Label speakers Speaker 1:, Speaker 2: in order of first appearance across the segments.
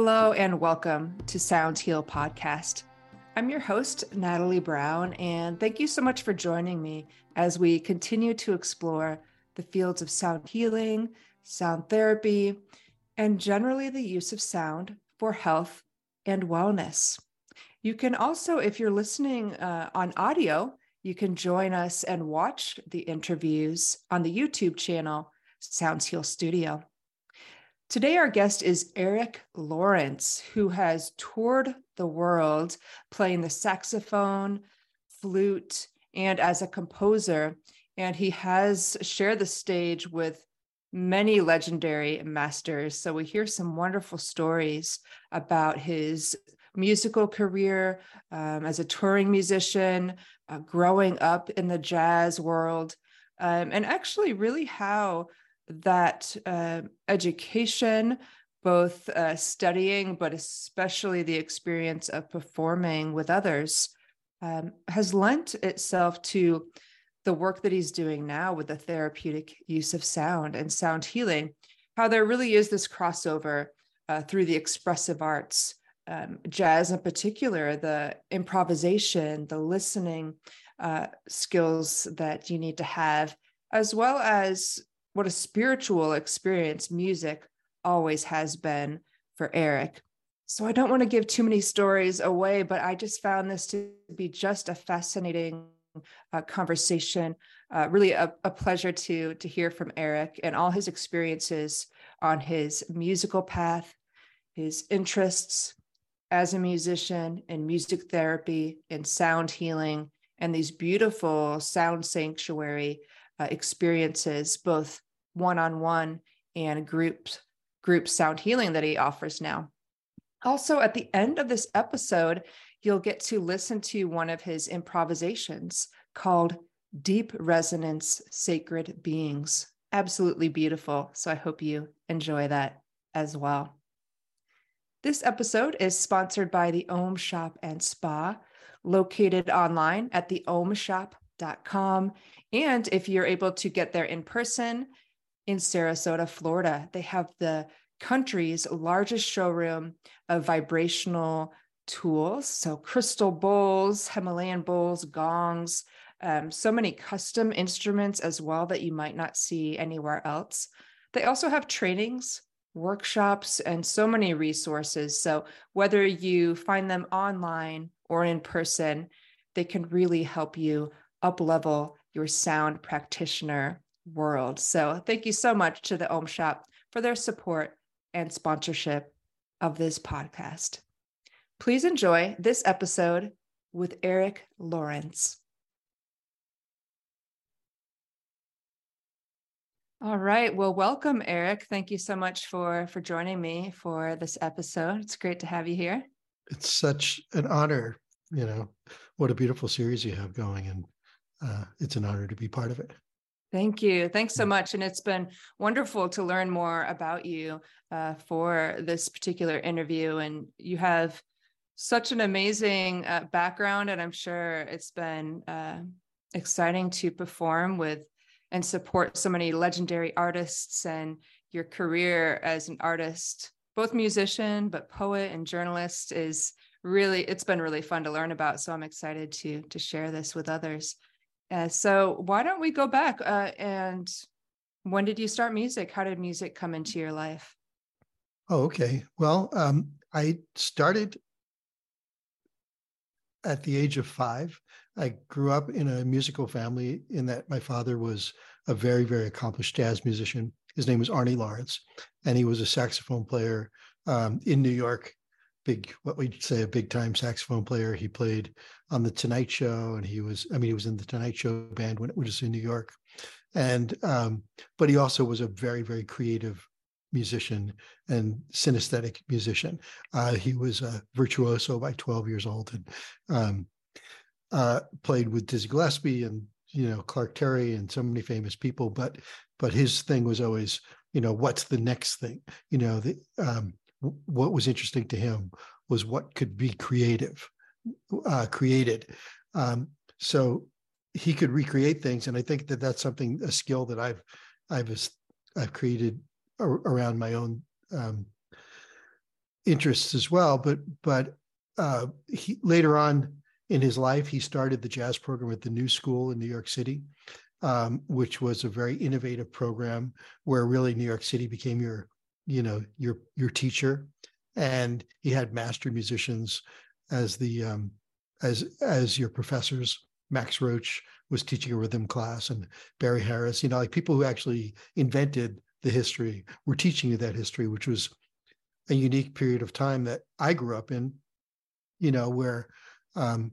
Speaker 1: Hello and welcome to Sound Heal Podcast. I'm your host, Natalie Brown, and thank you so much for joining me as we continue to explore the fields of sound healing, sound therapy, and generally the use of sound for health and wellness. You can also, if you're listening uh, on audio, you can join us and watch the interviews on the YouTube channel, Sounds Heal Studio. Today, our guest is Erik Lawrence, who has toured the world playing the saxophone, flute, and as a composer. And he has shared the stage with many legendary masters. So we hear some wonderful stories about his musical career um, as a touring musician, uh, growing up in the jazz world, um, and actually, really how that uh, education, both uh, studying, but especially the experience of performing with others, um, has lent itself to the work that he's doing now with the therapeutic use of sound and sound healing, how there really is this crossover uh, through the expressive arts, um, jazz in particular, the improvisation, the listening uh, skills that you need to have, as well as what a spiritual experience music always has been for Erik. So I don't want to give too many stories away, but I just found this to be just a fascinating uh, conversation. Uh, really a, a pleasure to to hear from Erik and all his experiences on his musical path, his interests as a musician in music therapy and sound healing, and these beautiful sound sanctuary uh, experiences, both one-on-one and group group sound healing that he offers now. Also, at the end of this episode, you'll get to listen to one of his improvisations called Deep Resonance Sacred Beings. Absolutely beautiful. So I hope you enjoy that as well. This episode is sponsored by the Om Shop and Spa, located online at theomshop.com. And if you're able to get there in person, in Sarasota, Florida. They have the country's largest showroom of vibrational tools. So, crystal bowls, Himalayan bowls, gongs, um, so many custom instruments as well that you might not see anywhere else. They also have trainings, workshops, and so many resources. So, whether you find them online or in person, they can really help you up level your sound practitioner world. So thank you so much to the Om Shop for their support and sponsorship of this podcast. Please enjoy this episode with Erik Lawrence. All right. Well, welcome, Erik. Thank you so much for for joining me for this episode. It's great to have you here.
Speaker 2: It's such an honor. You know, what a beautiful series you have going, and uh, it's an honor to be part of it.
Speaker 1: Thank you. Thanks so mm. much. And it's been wonderful to learn more about you uh, for this particular interview. And you have such an amazing uh, background, and I'm sure it's been uh, exciting to perform with and support so many legendary artists and your career as an artist, both musician, but poet and journalist is really, it's been really fun to learn about. So I'm excited to, to share this with others. Uh, so why don't we go back uh, and when did you start music? How did music come into your life?
Speaker 2: Oh, okay. Well, um, I started at the age of five. I grew up in a musical family in that my father was a very, very accomplished jazz musician. His name was Arnie Lawrence, and he was a saxophone player um, in New York big what we'd say a big time saxophone player. He played on the Tonight Show, and he was I mean he was in the Tonight Show band when it was in New York, and um, but he also was a very very creative musician and synesthetic musician. Uh, he was a virtuoso by 12 years old and um, uh, played with Dizzy Gillespie and you know Clark Terry and so many famous people. But but his thing was always you know what's the next thing you know the um, what was interesting to him was what could be creative, uh, created. Um, so he could recreate things, and I think that that's something a skill that I've I've I've created around my own um, interests as well. But but uh, he, later on in his life, he started the jazz program at the New School in New York City, um, which was a very innovative program where really New York City became your you know your your teacher, and he had master musicians as the um, as as your professors. Max Roach was teaching a rhythm class, and Barry Harris. You know, like people who actually invented the history were teaching you that history, which was a unique period of time that I grew up in. You know, where um,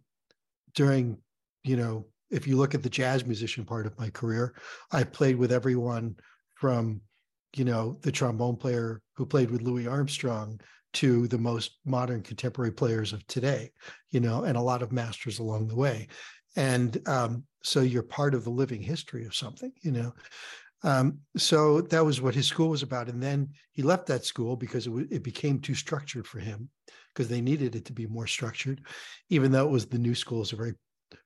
Speaker 2: during you know if you look at the jazz musician part of my career, I played with everyone from you know the trombone player who played with Louis Armstrong to the most modern contemporary players of today, you know, and a lot of masters along the way. And um, so you're part of the living history of something, you know. Um, so that was what his school was about. And then he left that school because it, w- it became too structured for him because they needed it to be more structured, even though it was the new school, is a very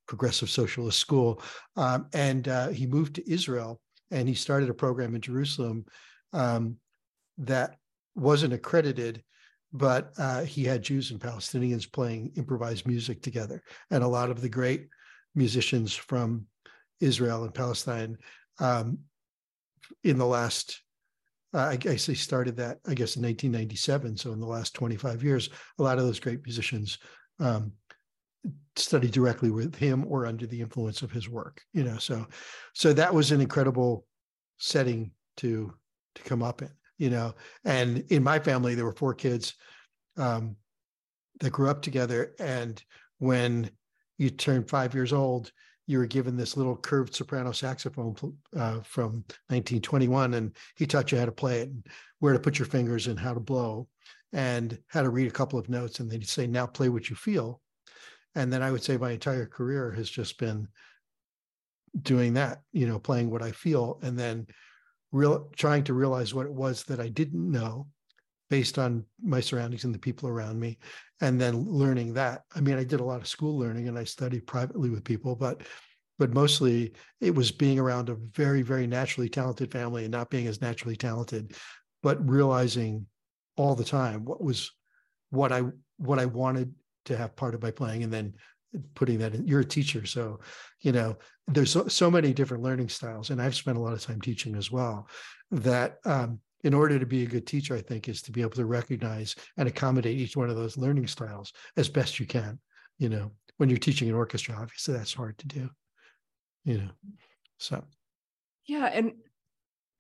Speaker 2: progressive socialist school. Um, and uh, he moved to Israel and he started a program in Jerusalem um, that wasn't accredited but uh, he had Jews and Palestinians playing improvised music together. And a lot of the great musicians from Israel and Palestine um, in the last, uh, I guess they started that, I guess, in 1997. So in the last 25 years, a lot of those great musicians um, studied directly with him or under the influence of his work. You know, so so that was an incredible setting to to come up in you know? And in my family there were four kids um, that grew up together. And when you turned five years old you were given this little curved soprano saxophone uh, from 1921 and he taught you how to play it and where to put your fingers and how to blow and how to read a couple of notes. And then he'd say now play what you feel. And then i would say my entire career has just been doing that you know playing what i feel. And then real trying to realize what it was that I didn't know based on my surroundings and the people around me and then learning that. I mean i did a lot of school learning and i studied privately with people but but mostly it was being around a very very naturally talented family and not being as naturally talented but realizing all the time what was what i what i wanted to have part of my playing and then putting that in you're a teacher so you know there's so, so many different learning styles and i've spent a lot of time teaching as well that um, in order to be a good teacher i think is to be able to recognize and accommodate each one of those learning styles as best you can you know. When you're teaching an orchestra obviously that's hard to do you know so.
Speaker 1: Yeah and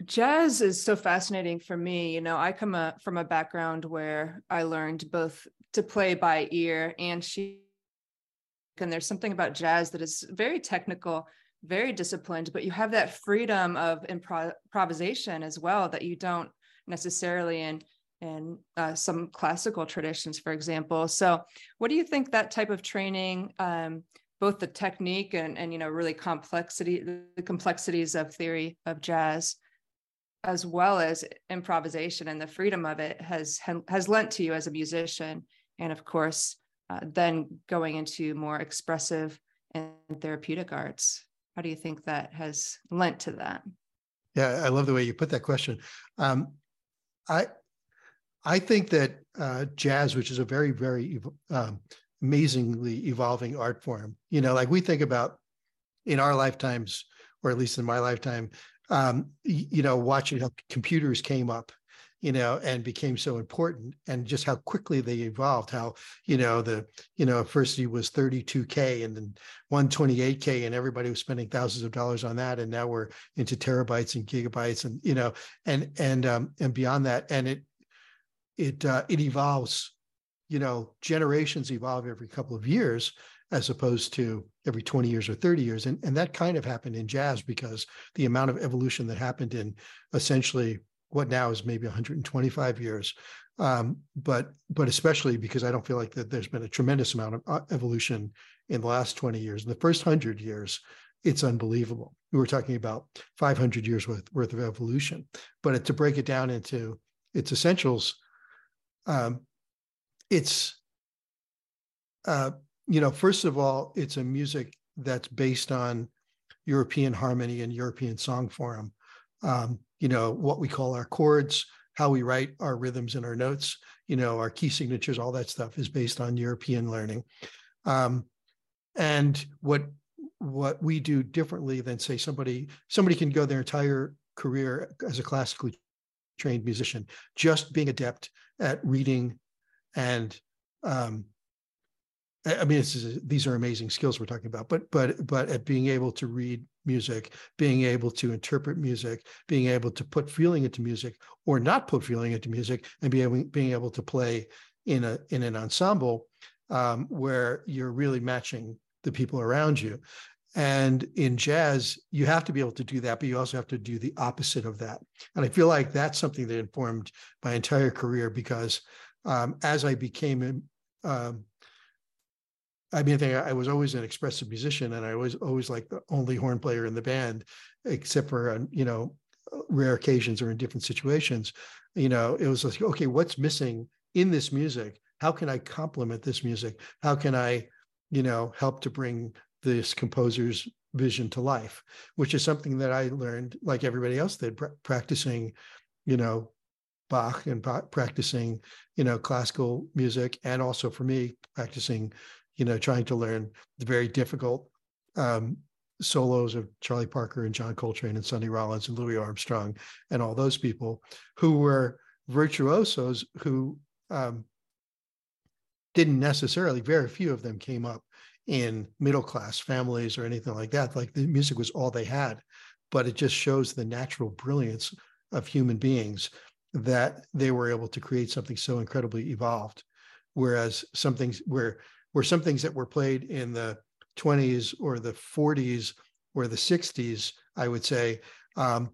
Speaker 1: jazz is so fascinating for me you know. I come a, from a background where i learned both to play by ear and she and there's something about jazz that is very technical very disciplined but you have that freedom of impro- improvisation as well that you don't necessarily in in uh, some classical traditions for example. So what do you think that type of training um, both the technique and and you know really complexity the complexities of theory of jazz as well as improvisation and the freedom of it has has lent to you as a musician and of course uh, then going into more expressive and therapeutic arts. How do you think that has lent to that?
Speaker 2: Yeah i love the way you put that question. Um, i i think that uh, jazz which is a very very um, amazingly evolving art form you know like we think about in our lifetimes or at least in my lifetime um, you know watching how computers came up you know, and became so important and just how quickly they evolved, how, you know, the, you know, first it was 32K and then 128K and everybody was spending thousands of dollars on that. And now we're into terabytes and gigabytes and, you know, and, and, um, and beyond that. And it, it, uh, it evolves, you know, generations evolve every couple of years as opposed to every 20 years or 30 years. And, and that kind of happened in jazz because the amount of evolution that happened in essentially what now is maybe 125 years. Um, but but especially because I don't feel like that there's been a tremendous amount of uh, evolution in the last 20 years. In the first hundred years, it's unbelievable. We were talking about 500 years worth, worth of evolution, but to break it down into its essentials, um, it's uh, you know first of all, it's a music that's based on European harmony and European song form. Um, you know, what we call our chords, how we write our rhythms and our notes, you know, our key signatures, all that stuff is based on European learning. Um, and what what we do differently than say somebody somebody can go their entire career as a classically trained musician, just being adept at reading and um, I mean, these are amazing skills we're talking about, but but but at being able to read music, being able to interpret music, being able to put feeling into music or not put feeling into music, and be able, being able to play in a in an ensemble um, where you're really matching the people around you. And in jazz, you have to be able to do that, but you also have to do the opposite of that. And I feel like that's something that informed my entire career because um, as I became um, I mean, I was always an expressive musician, and I was always like the only horn player in the band, except for on you know rare occasions or in different situations. You know, it was like, okay, what's missing in this music? How can I complement this music? How can I, you know, help to bring this composer's vision to life? Which is something that I learned, like everybody else did, pr- practicing, you know, Bach and practicing, you know, classical music, and also for me practicing you know, trying to learn the very difficult um, solos of Charlie Parker and John Coltrane and Sonny Rollins and Louis Armstrong and all those people who were virtuosos who um, didn't necessarily, very few of them came up in middle class families or anything like that. Like the music was all they had, but it just shows the natural brilliance of human beings that they were able to create something so incredibly evolved. Whereas some things where where some things that were played in the 20s or the 40s or the 60s, I would say, um,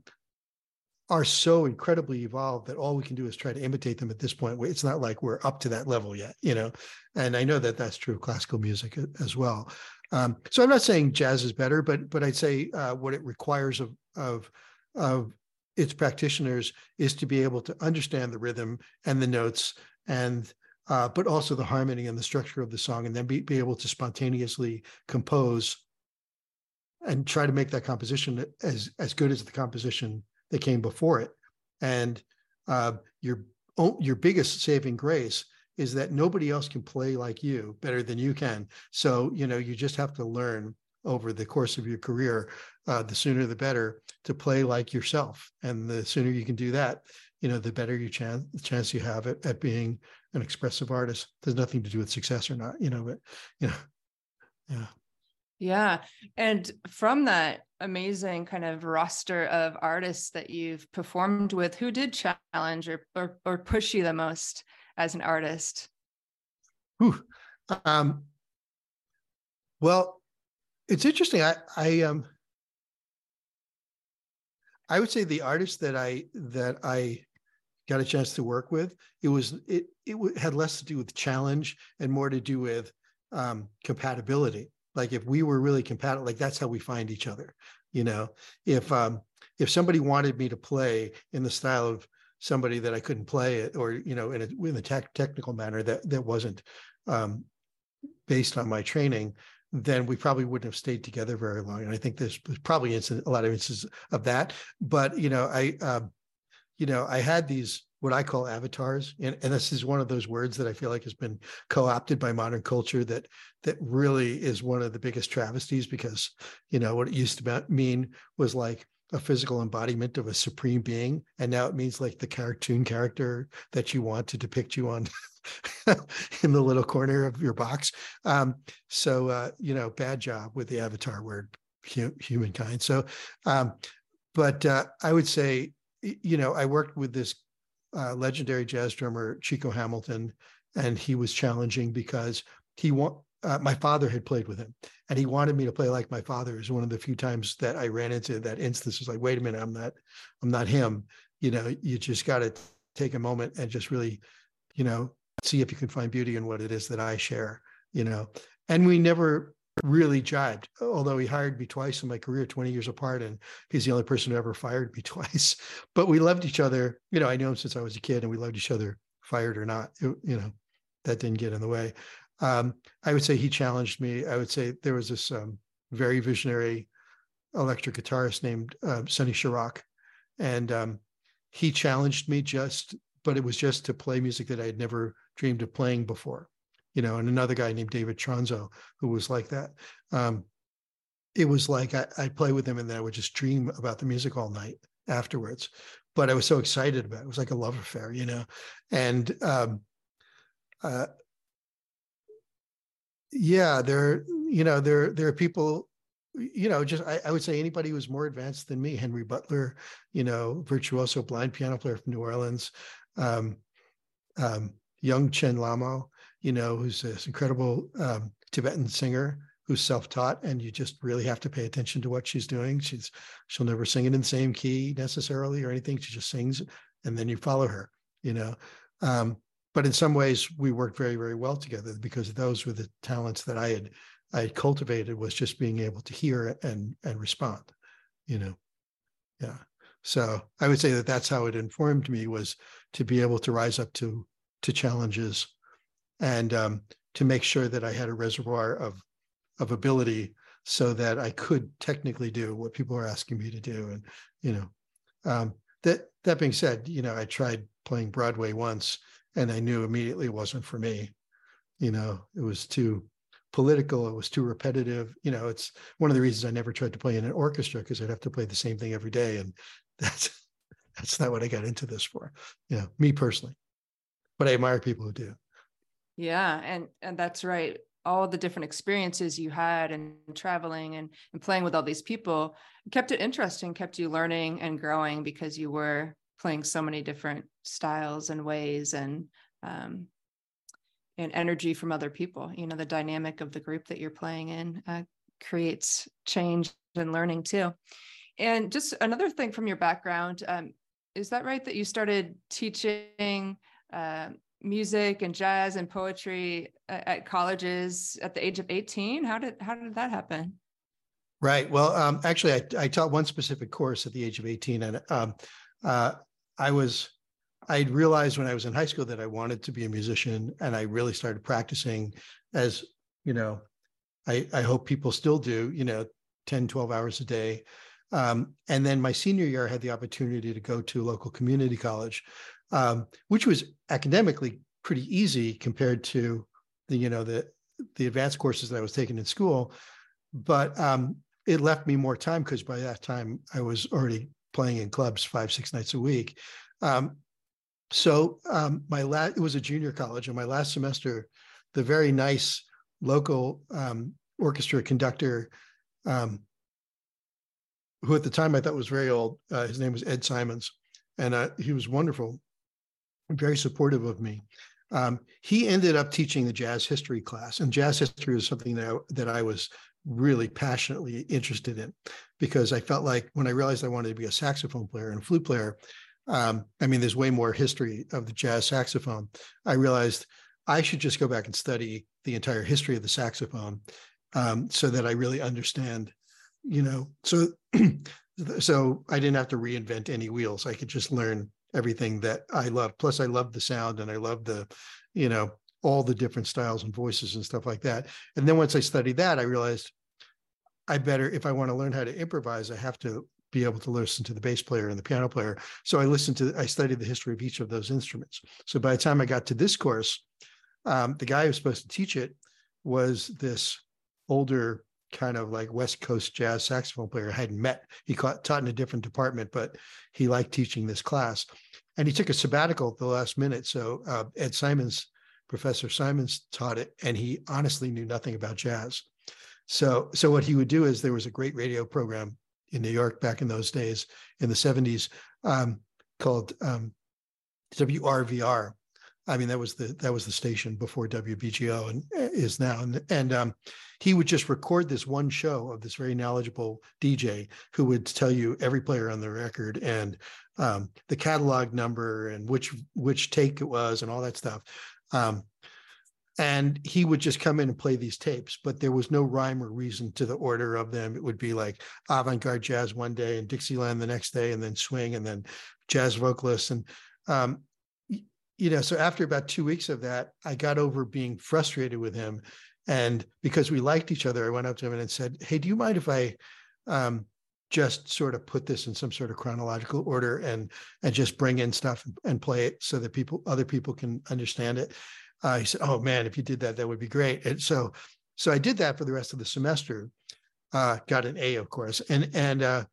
Speaker 2: are so incredibly evolved that all we can do is try to imitate them at this point. It's not like we're up to that level yet, you know. And I know that that's true of classical music as well. Um, so I'm not saying jazz is better, but but I'd say uh, what it requires of of of its practitioners is to be able to understand the rhythm and the notes and uh, but also the harmony and the structure of the song, and then be, be able to spontaneously compose and try to make that composition as as good as the composition that came before it. And uh, your your biggest saving grace is that nobody else can play like you better than you can. So you know you just have to learn over the course of your career. Uh, the sooner the better to play like yourself, and the sooner you can do that, you know, the better your chance chance you have at, at being an expressive artist. There's nothing to do with success or not, you know, but you know, yeah.
Speaker 1: Yeah. And from that amazing kind of roster of artists that you've performed with, who did challenge or or, or push you the most as an artist?
Speaker 2: Whew. Um, well, it's interesting. I I um I would say the artist that I that I got a chance to work with. It was it it had less to do with challenge and more to do with um, compatibility. Like if we were really compatible, like that's how we find each other. You know, if um, if somebody wanted me to play in the style of somebody that I couldn't play it, or you know, in a in tech, technical manner that that wasn't um, based on my training, then we probably wouldn't have stayed together very long. And I think there's, there's probably a lot of instances of that. But you know, I um, you know, I had these what I call avatars, and, and this is one of those words that I feel like has been co-opted by modern culture that that really is one of the biggest travesties because you know what it used to mean was like a physical embodiment of a supreme being, and now it means like the cartoon character that you want to depict you on in the little corner of your box. Um, so uh, you know, bad job with the avatar word, humankind. So, um, but uh, I would say you know, I worked with this uh, legendary jazz drummer Chico Hamilton, and he was challenging because he want uh, my father had played with him, and he wanted me to play like my father. Is one of the few times that I ran into that instance. Was like, wait a minute, I'm not, I'm not him. You know, you just got to take a moment and just really, you know, see if you can find beauty in what it is that I share. You know, and we never really jibed, although he hired me twice in my career, 20 years apart. And he's the only person who ever fired me twice. But we loved each other. You know, I knew him since I was a kid and we loved each other, fired or not. It, you know, that didn't get in the way. Um, I would say he challenged me. I would say there was this um, very visionary electric guitarist named uh, Sonny Sharrock. And um, he challenged me just, but it was just to play music that I had never dreamed of playing before. You know, and another guy named David Tronzo who was like that. Um, it was like I, I'd play with him and then I would just dream about the music all night afterwards. But I was so excited about it. It was like a love affair, you know. And um, uh, yeah, there, you know, there there are people, you know, just I, I, would say anybody who's more advanced than me, Henry Butler, you know, virtuoso blind piano player from New Orleans, um, um, Yungchen Lamo, you know, who's this incredible um, Tibetan singer who's self-taught and you just really have to pay attention to what she's doing. She's she'll never sing it in the same key necessarily or anything. She just sings and then you follow her you know? Um, but in some ways we worked very very well together because those were the talents that i had i had cultivated was just being able to hear and and respond you know? Yeah. So i would say that that's how it informed me was to be able to rise up to to challenges and um, to make sure that i had a reservoir of of ability so that I could technically do what people are asking me to do. And, you know, um, that, that being said, you know, I tried playing Broadway once and I knew immediately it wasn't for me. You know, it was too political. It was too repetitive. You know, it's one of the reasons I never tried to play in an orchestra because I'd have to play the same thing every day. And that's, that's not what I got into this for, you know, me personally, but I admire people who do.
Speaker 1: Yeah. And, and that's right all the different experiences you had and traveling and, and playing with all these people kept it interesting kept you learning and growing because you were playing so many different styles and ways and um, and energy from other people you know the dynamic of the group that you're playing in uh, creates change and learning too and just another thing from your background um, is that right that you started teaching uh, music and jazz and poetry at colleges at the age of 18 how did how did that happen?
Speaker 2: Right. Well um, actually I, I, taught one specific course at the age of 18 and um, uh, i was i realized when i was in high school that i wanted to be a musician and i really started practicing as you know i, I hope people still do you know 10 12 hours a day. Um, and then my senior year i had the opportunity to go to local community college um, which was academically pretty easy compared to the you know the the advanced courses that I was taking in school. But um, it left me more time because by that time I was already playing in clubs five six nights a week. Um, so um, my last it was a junior college, and my last semester, the very nice local um, orchestra conductor, um, who at the time I thought was very old, uh, his name was Ed Simons, and uh, he was wonderful very supportive of me. Um, he ended up teaching the jazz history class, and jazz history was something that I, that I was really passionately interested in because I felt like when I realized I wanted to be a saxophone player and a flute player, um, I mean, there's way more history of the jazz saxophone. I realized I should just go back and study the entire history of the saxophone um, so that I really understand, you know, so so I didn't have to reinvent any wheels. I could just learn everything that I love. Plus, I love the sound and I love the, you know, all the different styles and voices and stuff like that. And then once I studied that, I realized I better, if I want to learn how to improvise, I have to be able to listen to the bass player and the piano player. So I listened to, I studied the history of each of those instruments. So by the time I got to this course, um, the guy who was supposed to teach it was this older kind of like West Coast jazz saxophone player I hadn't met. He caught, taught in a different department, but he liked teaching this class. And he took a sabbatical at the last minute. So uh, Ed Simons, Professor Simons taught it, and he honestly knew nothing about jazz. So, so what he would do is there was a great radio program in New York back in those days in the 70s um, called um, WRVR, I mean, that was the that was the station before WBGO and eh, is now. And and um, he would just record this one show of this very knowledgeable DJ who would tell you every player on the record and um, the catalog number and which which take it was and all that stuff. Um, and he would just come in and play these tapes, but there was no rhyme or reason to the order of them. It would be like avant-garde jazz one day and Dixieland the next day, and then swing, and then jazz vocalists. And um, you know, so after about two weeks of that, I got over being frustrated with him. And because we liked each other, I went up to him and said, Hey, do you mind if I um, just sort of put this in some sort of chronological order and and just bring in stuff and play it so that people other people can understand it? Uh, he said oh man if you did that that would be great. And so so i did that for the rest of the semester uh, got an a of course. And and uh,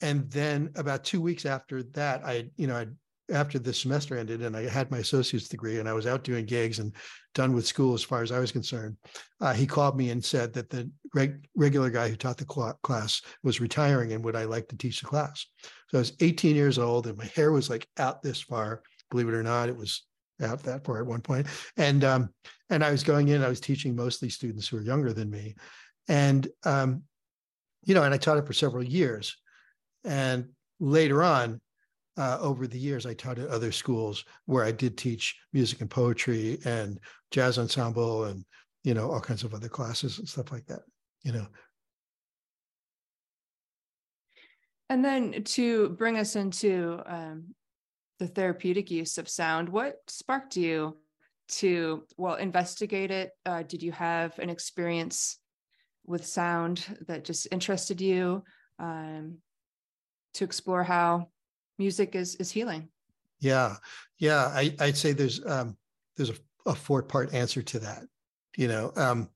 Speaker 2: and then about two weeks after that i you know i after the semester ended and I had my associate's degree and I was out doing gigs and done with school as far as I was concerned, uh, he called me and said that the reg- regular guy who taught the cl- class was retiring and would I like to teach the class? So I was 18 years old and my hair was like out this far. Believe it or not, it was out that far at one point. And um, and I was going in. I was teaching mostly students who were younger than me, and um, you know, and I taught it for several years. And later on, uh, over the years, I taught at other schools where I did teach music and poetry and jazz ensemble and you know all kinds of other classes and stuff like that. You know.
Speaker 1: And then to bring us into um, the therapeutic use of sound, what sparked you to well investigate it? Uh, did you have an experience with sound that just interested you um, to explore how music is is healing.
Speaker 2: Yeah. Yeah. I, i'd say there's um there's a, a four part answer to that you know um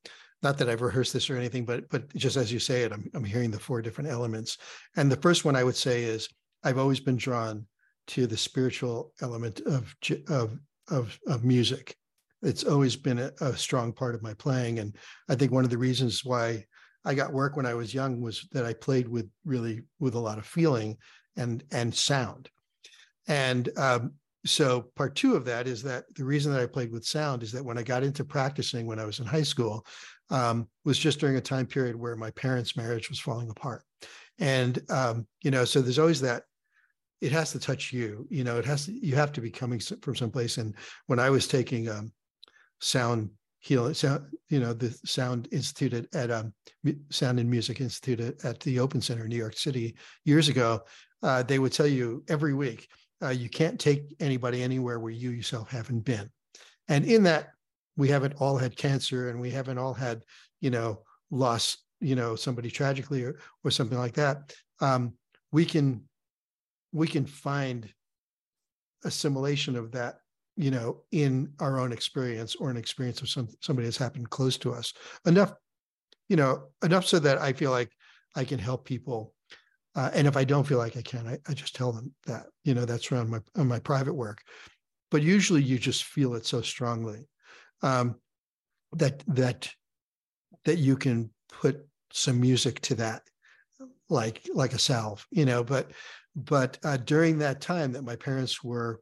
Speaker 2: not that I've rehearsed this or anything, but but just as you say it, I'm I'm hearing the four different elements. And the first one I would say is I've always been drawn to the spiritual element of of of, of music. It's always been a, a strong part of my playing, and I think one of the reasons why I got work when I was young was that I played with really with a lot of feeling and and sound. And um, so part two of that is that the reason that I played with sound is that when I got into practicing when I was in high school um, was just during a time period where my parents' marriage was falling apart. And um, you know, so there's always that it has to touch you. You know, it has to you have to be coming from someplace. And when I was taking um, sound healing sound you know the sound institute at, at um, sound and music institute at, at, the open center in new york city years ago uh, they would tell you every week uh, you can't take anybody anywhere where you yourself haven't been. And in that, we haven't all had cancer and we haven't all had, you know, lost, you know, somebody tragically or, or something like that. Um, we can we can find assimilation of that you know in our own experience or an experience of some somebody that's happened close to us enough you know enough so that i feel like i can help people uh, and if I don't feel like I can, I, I just tell them that, you know, that's around my, my private work. But usually you just feel it so strongly um, that, that, that you can put some music to that, like, like a salve, you know, but, but uh, during that time that my parents were,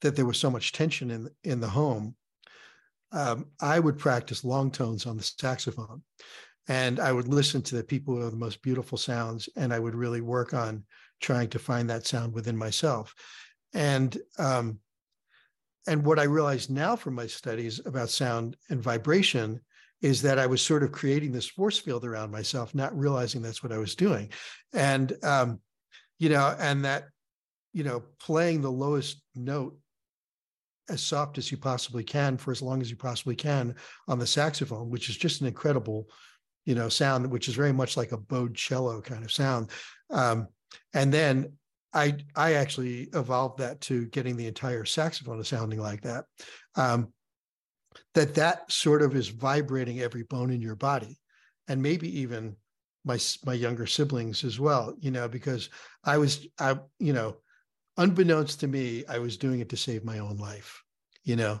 Speaker 2: that there was so much tension in, in the home, um, I would practice long tones on the saxophone and I would listen to the people with the most beautiful sounds, and I would really work on trying to find that sound within myself. And um, and what I realize now from my studies about sound and vibration is that I was sort of creating this force field around myself, not realizing that's what I was doing, and um, you know, and that you know, playing the lowest note as soft as you possibly can for as long as you possibly can on the saxophone, which is just an incredible you know, sound, which is very much like a bowed cello kind of sound. Um, and then I I actually evolved that to getting the entire saxophone sounding like that. Um, that that sort of is vibrating every bone in your body, and maybe even my my younger siblings as well. You know, because I was I you know, unbeknownst to me, I was doing it to save my own life. You know,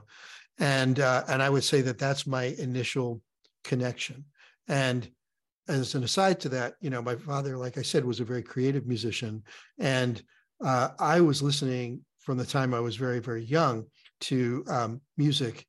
Speaker 2: and uh, and I would say that that's my initial connection and as an aside to that, you know, my father, like I said, was a very creative musician. And uh, I was listening from the time I was very, very young to um, music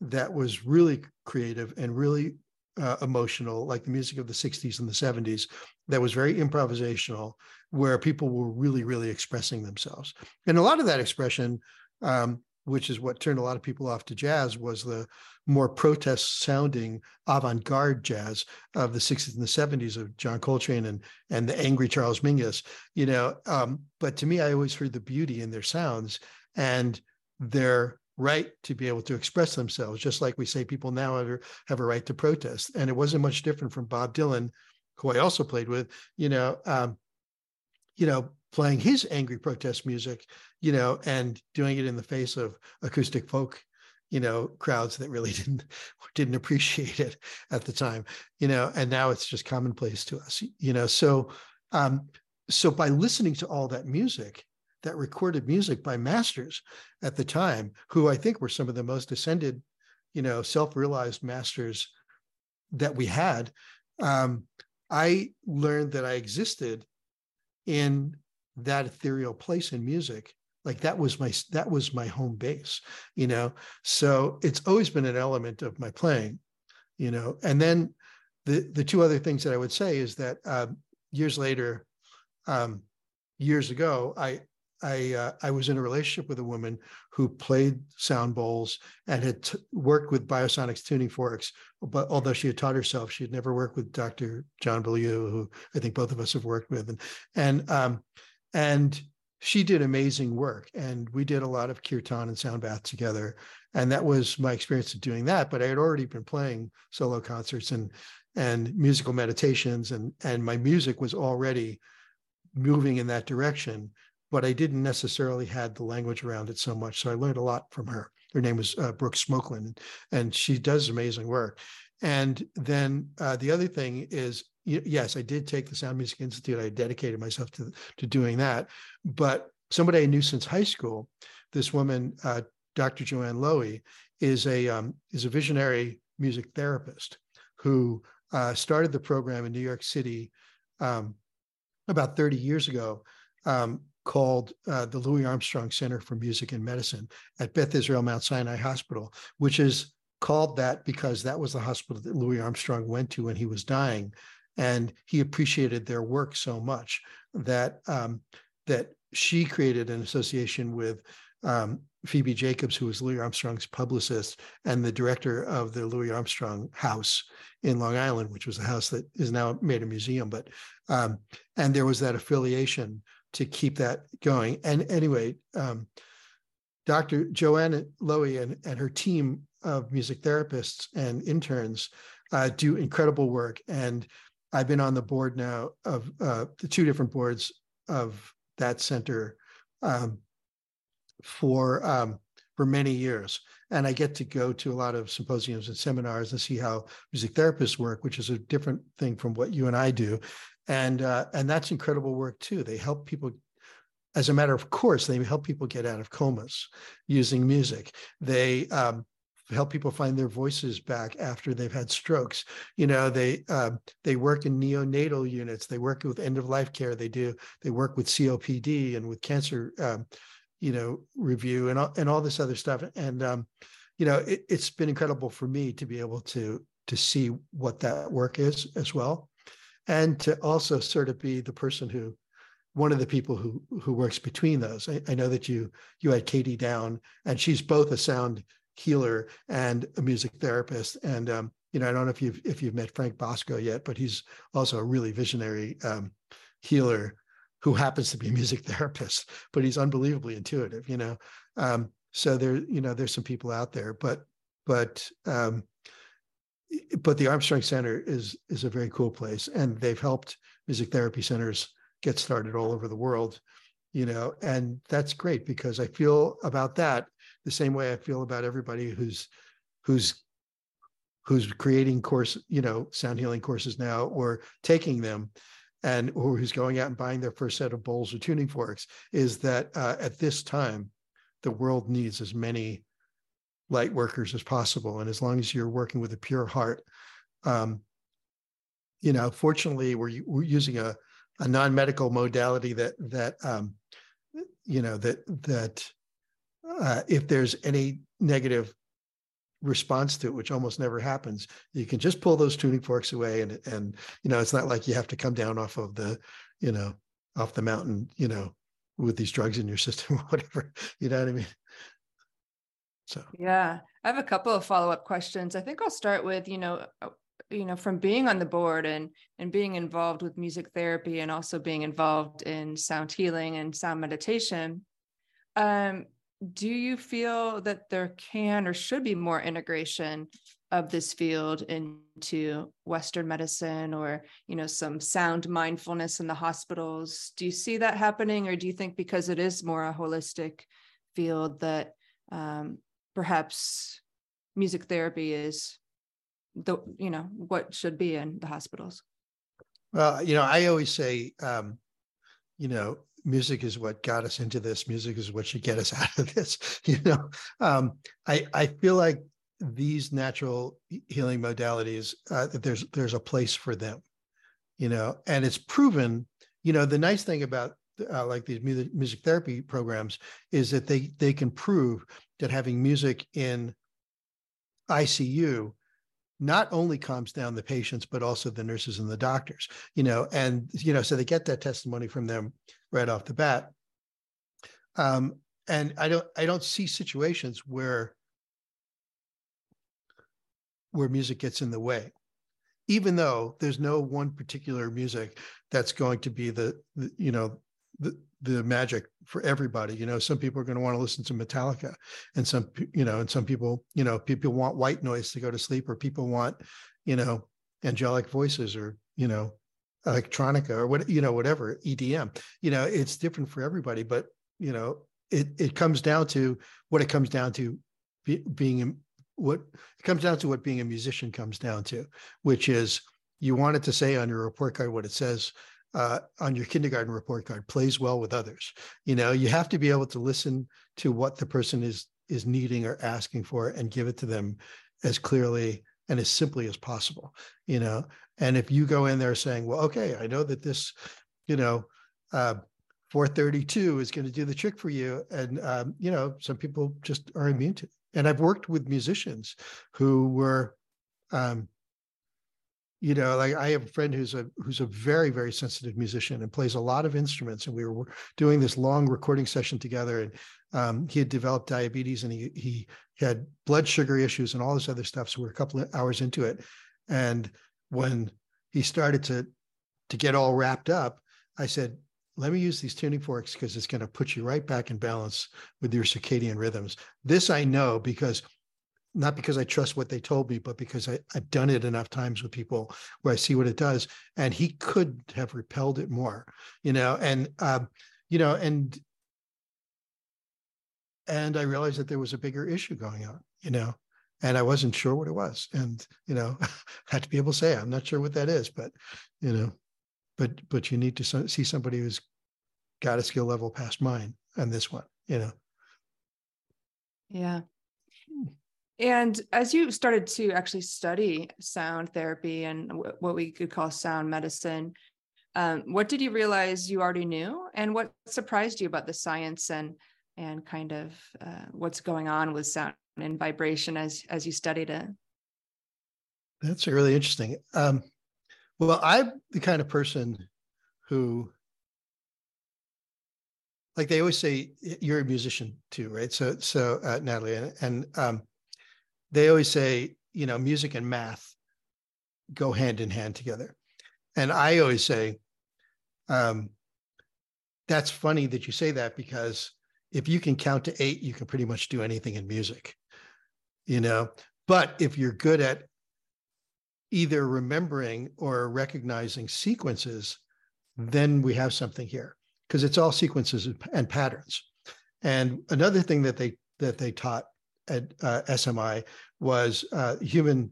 Speaker 2: that was really creative and really uh, emotional, like the music of the 60s and the 70s, that was very improvisational, where people were really, really expressing themselves. And a lot of that expression um, which is what turned a lot of people off to jazz, was the more protest sounding avant-garde jazz of the 60s and the 70s of John Coltrane and and the angry Charles Mingus, you know. Um, but to me, I always heard the beauty in their sounds and their right to be able to express themselves, just like we say people now have, have a right to protest. And it wasn't much different from Bob Dylan who I also played with, you know, um, you know, playing his angry protest music, you know, and doing it in the face of acoustic folk, you know, crowds that really didn't didn't appreciate it at the time, you know, and now it's just commonplace to us, you know. So um, so by listening to all that music, that recorded music by masters at the time, who I think were some of the most ascended, you know, self-realized masters that we had, um, I learned that I existed in that ethereal place in music like that was my that was my home base you know so it's always been an element of my playing you know and then the the two other things that i would say is that uh, years later um, years ago i I uh, I was in a relationship with a woman who played sound bowls and had t- worked with Biosonics tuning forks. But although she had taught herself, she had never worked with Dr. John Beaulieu, who I think both of us have worked with, and and um, and she did amazing work. And we did a lot of kirtan and sound bath together, and that was my experience of doing that. But I had already been playing solo concerts and and musical meditations, and and my music was already moving in that direction but I didn't necessarily had the language around it so much. So I learned a lot from her. Her name was uh, Brooke smoklin and she does amazing work. And then uh, the other thing is, yes, I did take the Sound Music Institute. I dedicated myself to to doing that. But somebody I knew since high school, this woman, uh, Dr. Joanne Loewy, is a um, is a visionary music therapist who uh, started the program in New York City um, about 30 years ago. Um, called uh, the Louis Armstrong Center for Music and Medicine at Beth Israel Mount Sinai Hospital, which is called that because that was the hospital that Louis Armstrong went to when he was dying, and he appreciated their work so much that um, that she created an association with um, Phoebe Jacobs, who was Louis Armstrong's publicist and the director of the Louis Armstrong House in Long Island, which was a house that is now made a museum. But um, and there was that affiliation to keep that going. And anyway, um, Dr. Joanna Loewy and, and her team of music therapists and interns uh, do incredible work. And I've been on the board now of uh, the two different boards of that center um, for um, for many years. And I get to go to a lot of symposiums and seminars and see how music therapists work, which is a different thing from what you and I do and uh, and that's incredible work too. They help people. As a matter of course, they help people get out of comas using music. They um, help people find their voices back after they've had strokes. You know, they uh, they work in neonatal units. They work with end of life care. They do. They work with COPD and with cancer, um, you know, review and all, and all this other stuff. And um, you know, it, it's been incredible for me to be able to to see what that work is as well and to also sort of be the person who one of the people who who works between those. I, I, know that you you had katie down and she's both a sound healer and a music therapist. And um, you know i don't know if you've if you've met frank bosco yet but he's also a really visionary um, healer who happens to be a music therapist but he's unbelievably intuitive you know? Um, so there you know there's some people out there but but um, but the Armstrong Center is is a very cool place, and they've helped music therapy centers get started all over the world, you know, and that's great because I feel about that the same way I feel about everybody who's who's who's creating course, you know, sound healing courses now or taking them and or who's going out and buying their first set of bowls or tuning forks is that uh, at this time the world needs as many light workers as possible. And as long as you're working with a pure heart, um, you know, fortunately, we're, we're using a, a non-medical modality that that um, you know that that uh, if there's any negative response to it, which almost never happens, you can just pull those tuning forks away, and and you know, it's not like you have to come down off of the, you know, off the mountain, you know, with these drugs in your system or whatever. You know what I mean?
Speaker 1: So yeah, I have a couple of follow up questions. I think I'll start with you know uh, you know from being on the board and and being involved with music therapy and also being involved in sound healing and sound meditation. Um, do you feel that there can or should be more integration of this field into western medicine or you know some sound mindfulness in the hospitals do you see that happening or do you think because it is more a holistic field that um, perhaps music therapy is the you know what should be in the hospitals.
Speaker 2: Well you know i always say um, you know music is what got us into this. Music is what should get us out of this you know? Um, i i feel like these natural healing modalities uh, that there's there's a place for them you know? And it's proven you know the nice thing about uh, like these music, music therapy programs is that they they can prove that having music in ICU not only calms down the patients but also the nurses and the doctors you know and you know so they get that testimony from them right off the bat. Um and i don't i don't see situations where where music gets in the way even though there's no one particular music that's going to be the, the you know the the magic for everybody you know some people are going to want to listen to metallica and some you know and some people you know people want white noise to go to sleep or people want you know angelic voices or you know electronica or what you know whatever edm you know it's different for everybody but you know it it comes down to what it comes down to be, being what it comes down to what being a musician comes down to which is you want it to say on your report card what it says uh, on your kindergarten report card plays well with others. You know you have to be able to listen to what the person is is needing or asking for and give it to them as clearly and as simply as possible you know? And if you go in there saying well okay i know that this you know uh, 432 is going to do the trick for you and um, you know some people just are immune to it. And i've worked with musicians who were um, you know like i have a friend who's a who's a very very sensitive musician and plays a lot of instruments and we were doing this long recording session together and um, he had developed diabetes and he he had blood sugar issues and all this other stuff so we're a couple of hours into it. And when he started to to get all wrapped up i said let me use these tuning forks because it's going to put you right back in balance with your circadian rhythms. This i know because not because I trust what they told me, but because I, have done it enough times with people where I see what it does. And he could have repelled it more, you know, and, um, you know, and, and I realized that there was a bigger issue going on, you know, and I wasn't sure what it was. And, you know, I had to be able to say, I'm not sure what that is, but, you know, but, but you need to see somebody who's got a skill level past mine and this one, you know.
Speaker 1: Yeah. And as you started to actually study sound therapy and what we could call sound medicine, um, what did you realize you already knew, and what surprised you about the science and and kind of uh, what's going on with sound and vibration as as you studied it?
Speaker 2: That's really interesting. Um, well, I'm the kind of person who, like they always say, you're a musician too, right? So, so uh, Natalie, and, and um, they always say, you know, music and math go hand in hand together. And I always say, um, that's funny that you say that because if you can count to eight, you can pretty much do anything in music, you know. But if you're good at either remembering or recognizing sequences, then we have something here because it's all sequences and patterns. And another thing that they that they taught at uh, SMI was uh, human.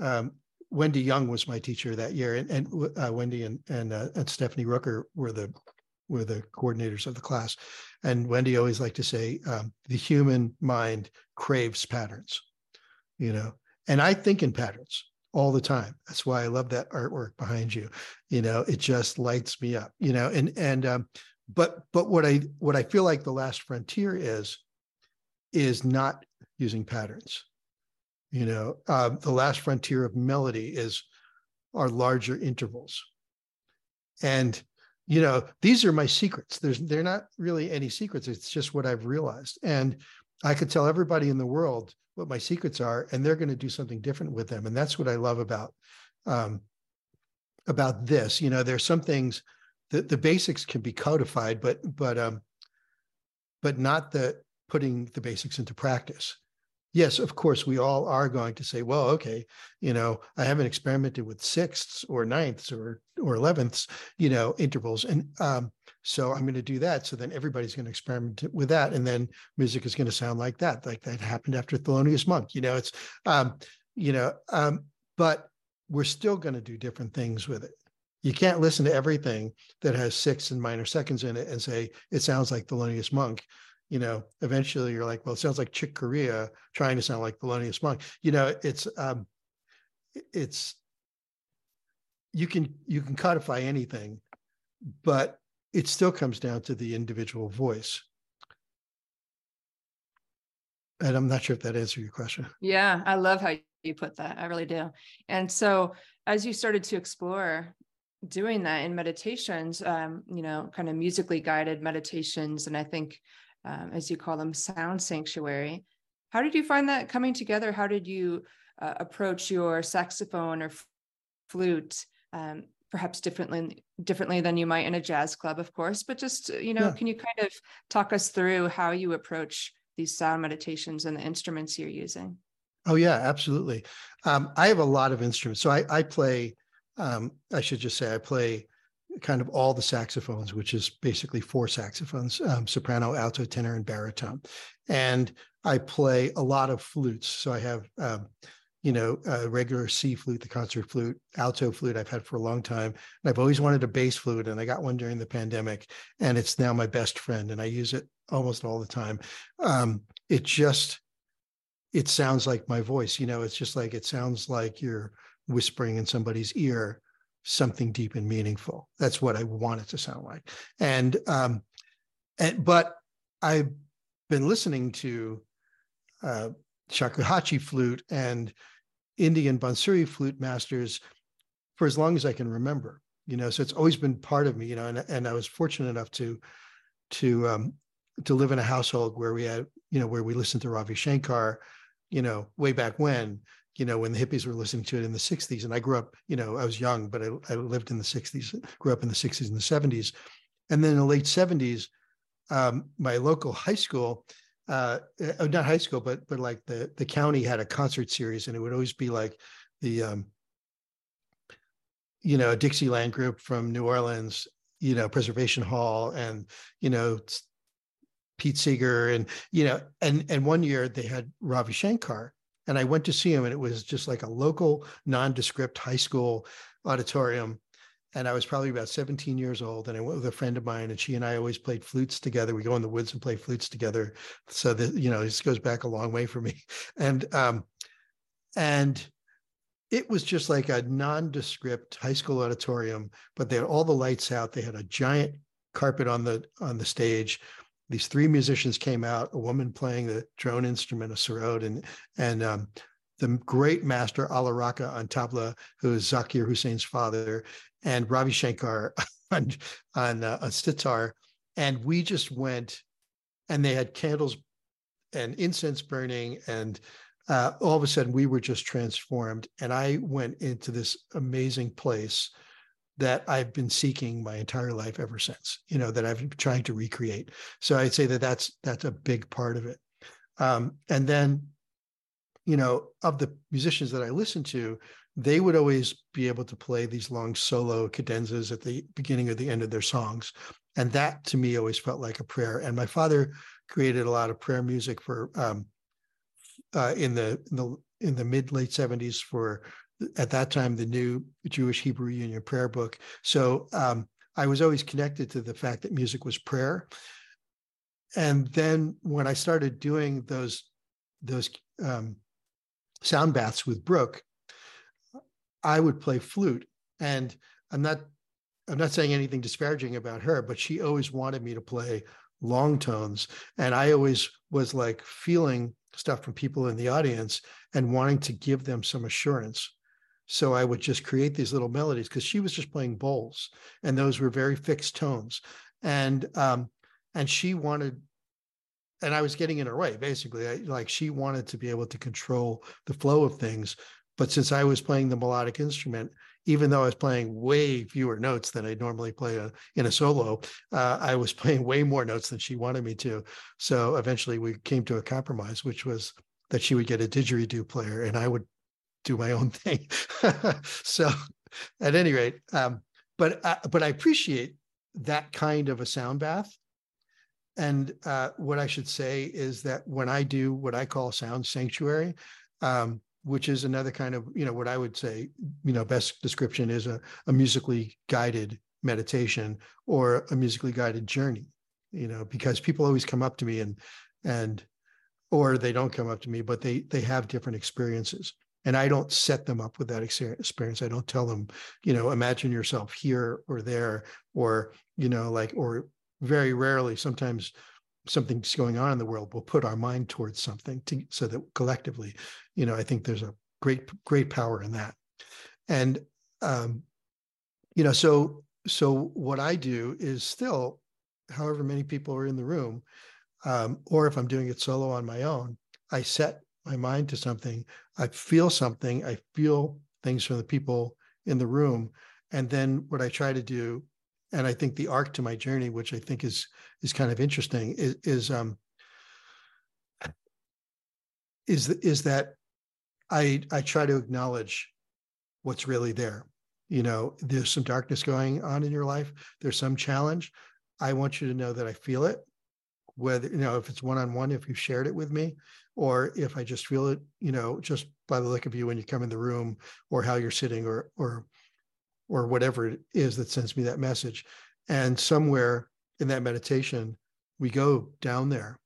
Speaker 2: Um, Wendy Young was my teacher that year, and, and uh, Wendy and and, uh, and Stephanie Rooker were the were the coordinators of the class. And Wendy always liked to say, um, "The human mind craves patterns," you know. And I think in patterns all the time. That's why I love that artwork behind you. You know, it just lights me up. You know, and and um, but but what I what I feel like the last frontier is is not using patterns. You know, uh, the last frontier of melody is our larger intervals. And, you know, these are my secrets. There's they're not really any secrets. It's just what I've realized. And I could tell everybody in the world what my secrets are, and they're going to do something different with them. And that's what I love about um, about this. You know, there's some things that the basics can be codified, but but um, but not the putting the basics into practice yes, of course, we all are going to say, well, okay, you know, I haven't experimented with sixths or ninths or or elevenths, you know, intervals, and um, so I'm going to do that. So then everybody's going to experiment with that, and then music is going to sound like that, like that happened after Thelonious Monk. You know, it's, um, you know, um, but we're still going to do different things with it. You can't listen to everything that has sixths and minor seconds in it and say it sounds like Thelonious Monk you know, eventually you're like, well, it sounds like Chick Corea trying to sound like Thelonious Monk. You know, it's um, it's you can you can codify anything, but it still comes down to the individual voice. And I'm not sure if that answered your question.
Speaker 1: Yeah, I love how you put that. I really do. And so as you started to explore doing that in meditations, um, you know, kind of musically guided meditations, and I think um, as you call them, sound sanctuary. How did you find that coming together? How did you uh, approach your saxophone or flute? Um, perhaps differently differently than you might in a jazz club of course but just uh, you know yeah. can you kind of talk us through how you approach these sound meditations and the instruments you're using
Speaker 2: oh yeah absolutely um, i have a lot of instruments so i, I play um, i should just say i play kind of all the saxophones, which is basically four saxophones um, soprano, alto, tenor, and baritone. And I play a lot of flutes. So I have, um, you know, a regular C flute, the concert flute, alto flute I've had for a long time. And I've always wanted a bass flute, and I got one during the pandemic, and it's now my best friend, and I use it almost all the time. Um, it just, it sounds like my voice. You know, it's just like it sounds like you're whispering in somebody's ear something deep and meaningful. That's what I want it to sound like. And um, and but I've been listening to uh, shakuhachi flute and Indian bansuri flute masters for as long as I can remember. You know, so it's always been part of me. You know, and and I was fortunate enough to to um, to live in a household where we had you know where we listened to Ravi Shankar, you know, way back when you know, when the hippies were listening to it in the 60s. And I grew up, you know, I was young, but I, I lived in the 60s, grew up in the 60s and the 70s. And then in the late 70s, um, my local high school, uh, uh, not high school, but but like the the county had a concert series, and it would always be like the um, you know Dixieland group from New Orleans, you know Preservation Hall, and you know Pete Seeger, and you know, and and one year they had Ravi Shankar, and I went to see him, and it was just like a local nondescript high school auditorium. And I was probably about 17 years old, and I went with a friend of mine, and she and I always played flutes together. We go in the woods and play flutes together. So that you know, this goes back a long way for me. And um, and it was just like a nondescript high school auditorium, but they had all the lights out. They had a giant carpet on the on the stage these three musicians came out, a woman playing the drone instrument, a sarod, and and um, the great master Alla Rakha on tabla, who is Zakir Hussain's father, and Ravi Shankar on on, uh, sitar, and we just went, and they had candles and incense burning, and uh, all of a sudden we were just transformed, and I went into this amazing place that I've been seeking my entire life ever since, you know, that I've been trying to recreate. So I'd say that that's that's a big part of it. Um, and then, you know, of the musicians that I listened to, they would always be able to play these long solo cadenzas at the beginning or the end of their songs. And that to me always felt like a prayer. And my father created a lot of prayer music for um, uh, in the in the in the mid late 70s for at that time the new Jewish Hebrew Union prayer book. So um, I was always connected to the fact that music was prayer. And then when I started doing those those um, sound baths with Brooke, I would play flute. And I'm not I'm not saying anything disparaging about her, but she always wanted me to play long tones. And I always was like feeling stuff from people in the audience and wanting to give them some assurance so I would just create these little melodies because she was just playing bowls, and those were very fixed tones, and um, and she wanted, and I was getting in her way basically. I, like she wanted to be able to control the flow of things, but since I was playing the melodic instrument, even though I was playing way fewer notes than I normally play a, in a solo, uh, I was playing way more notes than she wanted me to. So eventually we came to a compromise, which was that she would get a didgeridoo player and I would do my own thing. so, at any rate, um, but uh, but I appreciate that kind of a sound bath. And uh, what I should say is that when I do what I call sound sanctuary, um, which is another kind of you know what I would say you know best description is a, a musically guided meditation or a musically guided journey you know because people always come up to me and and or they don't come up to me but they they have different experiences and i don't set them up with that experience. I don't tell them you know imagine yourself here or there or you know like or very rarely sometimes something's going on in the world we'll put our mind towards something to, so that collectively you know i think there's a great great power in that. And um you know so so what i do is still however many people are in the room um, or if i'm doing it solo on my own i set my mind to something i feel something i feel things from the people in the room and then what i try to do and I think the arc to my journey, which I think is is kind of interesting, is is um is is that I I try to acknowledge what's really there. You know, there's some darkness going on in your life. There's some challenge. I want you to know that I feel it. Whether you know if it's one on one, if you've shared it with me, or if I just feel it, you know, just by the look of you when you come in the room, or how you're sitting, or or or whatever it is that sends me that message. And somewhere in that meditation, we go down there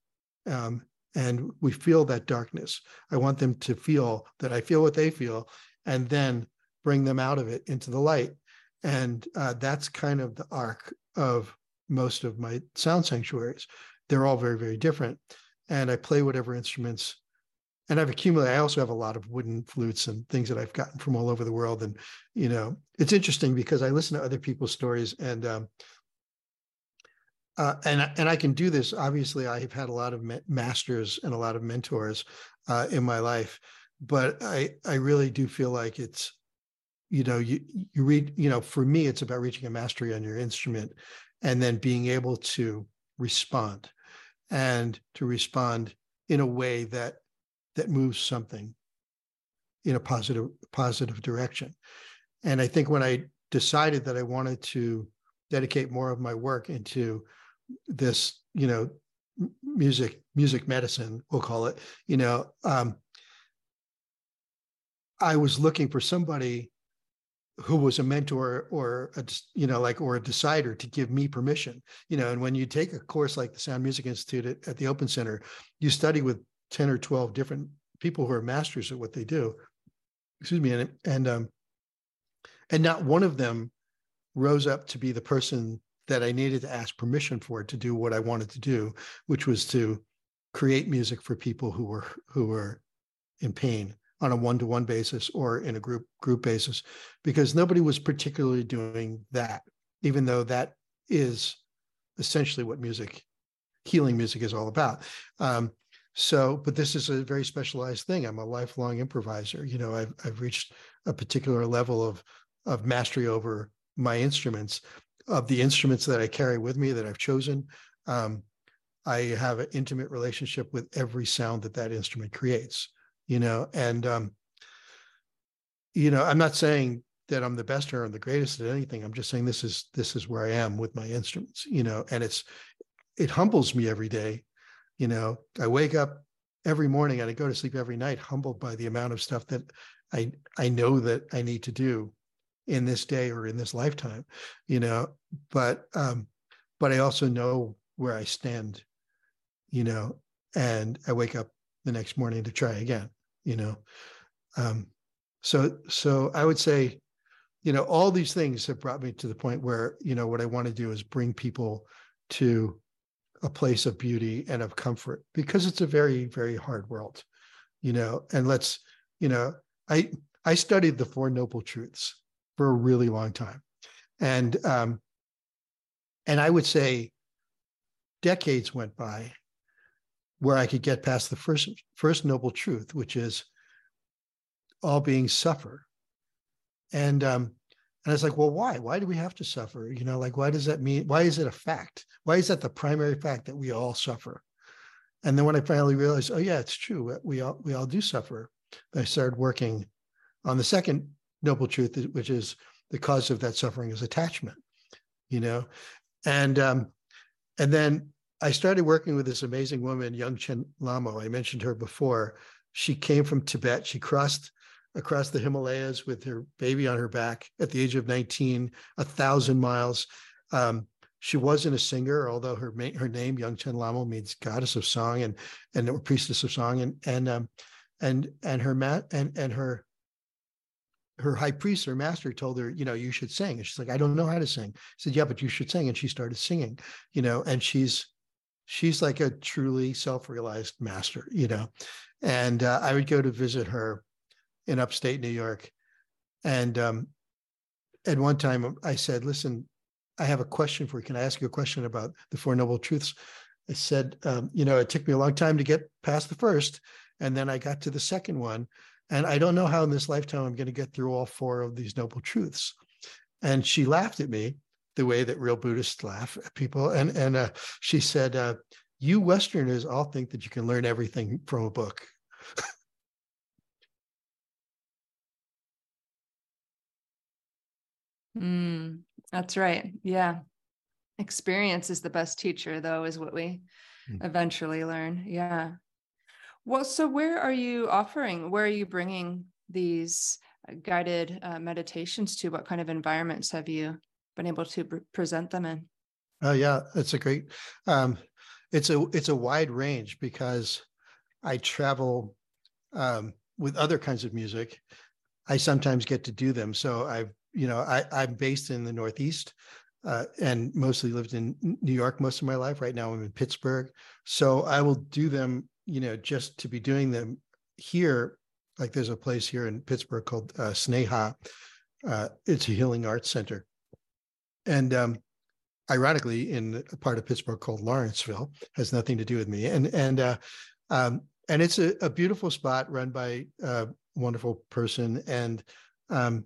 Speaker 2: um, and we feel that darkness. I want them to feel that I feel what they feel and then bring them out of it into the light. And uh, that's kind of the arc of most of my sound sanctuaries. They're all very, very different. And I play whatever instruments and I've accumulated. I also have a lot of wooden flutes and things that I've gotten from all over the world. And you know, it's interesting because I listen to other people's stories, and um, uh, and and I can do this. Obviously, I have had a lot of masters and a lot of mentors uh, in my life, but I I really do feel like it's you know you you read you know for me it's about reaching a mastery on your instrument, and then being able to respond, and to respond in a way that that moves something in a positive positive direction. And I think when I decided that I wanted to dedicate more of my work into this, you know, music music medicine, we'll call it, you know, um, I was looking for somebody who was a mentor or a you know like or a decider to give me permission you know and when you take a course like the sound music institute at, at the open center you study with 10 or 12 different people who are masters at what they do. Excuse me. And, and, um, and not one of them rose up to be the person that I needed to ask permission for to do what I wanted to do, which was to create music for people who were who were in pain on a one-to-one basis or in a group group basis because nobody was particularly doing that even though that is essentially what music healing music is all about um, so, but this is a very specialized thing. I'm a lifelong improviser. You know, I've I've reached a particular level of of mastery over my instruments, of the instruments that I carry with me that I've chosen. Um, I have an intimate relationship with every sound that that instrument creates. You know, and um, you know, I'm not saying that I'm the best or I'm the greatest at anything. I'm just saying this is this is where I am with my instruments. You know, and it's it humbles me every day you know i wake up every morning and i go to sleep every night humbled by the amount of stuff that i i know that i need to do in this day or in this lifetime you know but um but i also know where i stand you know and i wake up the next morning to try again you know? Um so so i would say you know all these things have brought me to the point where you know what i want to do is bring people to a place of beauty and of comfort because it's a very very hard world you know? And let's you know i i studied the four noble truths for a really long time. And um and i would say decades went by where i could get past the first first noble truth which is all beings suffer and um and it's like, well, why? Why do we have to suffer? You know, like, why does that mean? Why is it a fact? Why is that the primary fact that we all suffer? And then when I finally realized, oh yeah, it's true, we all we all do suffer. I started working on the second noble truth, which is the cause of that suffering is attachment. You know, and um, and then I started working with this amazing woman, Yungchen Lamo. I mentioned her before. She came from Tibet. She crossed across the Himalayas with her baby on her back at the age of 19, a thousand miles. Um, she wasn't a singer, although her her name Yungchen Lamo means goddess of song and and priestess of song, and and um, and and her mat and and her her high priest or master told her, you know, you should sing. And she's like, I don't know how to sing. He said, Yeah, but you should sing. And she started singing, you know, and she's she's like a truly self-realized master, you know. And uh, I would go to visit her in upstate New York. And um, at one time I said, listen, I have a question for you. Can I ask you a question about the Four Noble Truths? I said, um, you know, it took me a long time to get past the first. And then I got to the second one. And I don't know how in this lifetime I'm going to get through all four of these noble truths. And she laughed at me the way that real Buddhists laugh at people. And, and uh, she said, uh, You Westerners all think that you can learn everything from a book.
Speaker 1: mm, that's right. Yeah. Experience is the best teacher, though, is what we mm. eventually learn. Yeah. Well, so where are you offering? Where are you bringing these uh, guided uh, meditations to? What kind of environments have you been able to pre- present them in?
Speaker 2: Oh yeah, it's a great. Um, it's a it's a wide range because I travel um, with other kinds of music. I sometimes get to do them. So I've you know I I'm based in the Northeast. Uh, and mostly lived in New York most of my life. Right now, I'm in Pittsburgh, so I will do them you know, just to be doing them here, like there's a place here in Pittsburgh called uh, Sneha. Uh, it's a healing arts center. And um, ironically, in a part of Pittsburgh called Lawrenceville, has nothing to do with me. And and uh, um, and it's a, a, beautiful spot run by a wonderful person. And um,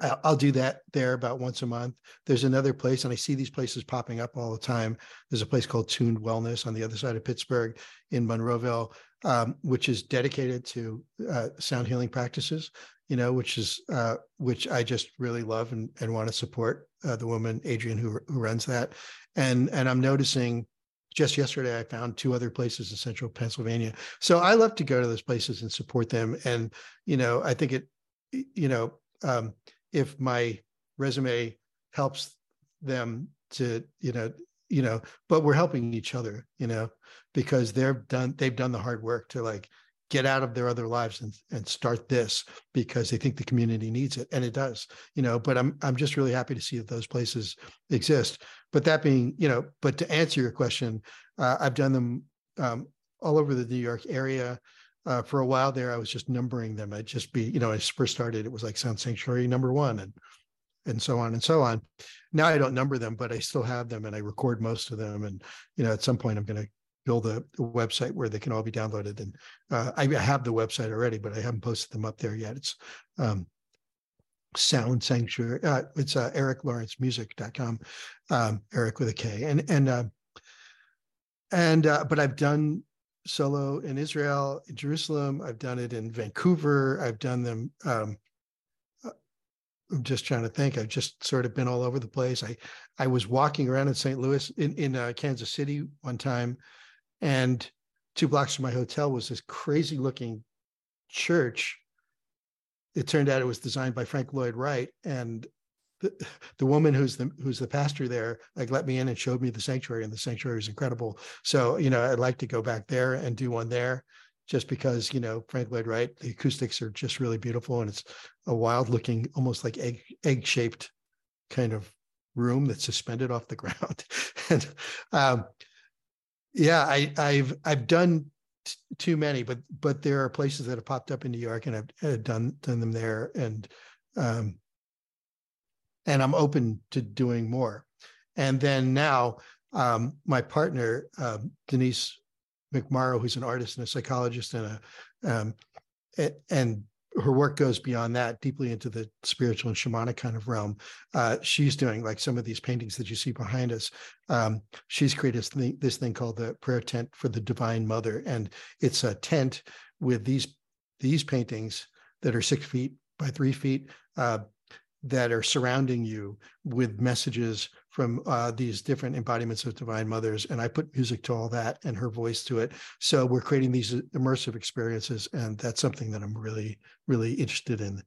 Speaker 2: I'll do that there about once a month. There's another place, and I see these places popping up all the time. There's a place called Tuned Wellness on the other side of Pittsburgh in Monroeville, um, which is dedicated to uh, sound healing practices. You know, which is uh, which I just really love and, and want to support uh, the woman Adrian who, who runs that. And and I'm noticing just yesterday I found two other places in central Pennsylvania. So I love to go to those places and support them. And you know, I think it, you know. Um, if my resume helps them to you know you know but we're helping each other you know because they've done they've done the hard work to like get out of their other lives and, and start this because they think the community needs it and it does you know but i'm i'm just really happy to see that those places exist but that being you know but to answer your question uh, i've done them um, all over the new york area uh, for a while there, I was just numbering them. I'd just be, you know, I first started, it was like Sound Sanctuary number one and and so on and so on. Now I don't number them, but I still have them and I record most of them. And, you know, at some point I'm going to build a, website where they can all be downloaded. And uh, I have the website already, but I haven't posted them up there yet. It's um, Sound Sanctuary. Uh, it's uh, eriklawrencemusic.com, um, Erik with a K. And, and, uh, and, uh, but I've done solo in Israel, in Jerusalem. I've done it in Vancouver. I've done them. Um, uh, I'm just trying to think. I've just sort of been all over the place. I I was walking around in St. Louis, in in uh, Kansas City one time, and two blocks from my hotel was this crazy looking church. It turned out it was designed by Frank Lloyd Wright, and the, the woman who's the who's the pastor there like let me in and showed me the sanctuary and the sanctuary is incredible. So you know i'd like to go back there and do one there just because you know frank lloyd wright the acoustics are just really beautiful and it's a wild looking almost like egg egg shaped kind of room that's suspended off the ground. And um, yeah i i've i've done t- too many but but there are places that have popped up in new york and i've, I've done done them there and um, and I'm open to doing more. And then now, um, my partner um, Denise McMorrow, who's an artist and a psychologist and a um, and her work goes beyond that deeply into the spiritual and shamanic kind of realm. Uh, she's doing like some of these paintings that you see behind us. Um, she's created this thing, called the prayer tent for the divine mother and it's a tent with these these paintings that are six feet by three feet uh, that are surrounding you with messages from uh, these different embodiments of divine mothers and i put music to all that and her voice to it. So we're creating these immersive experiences and that's something that i'm really really interested in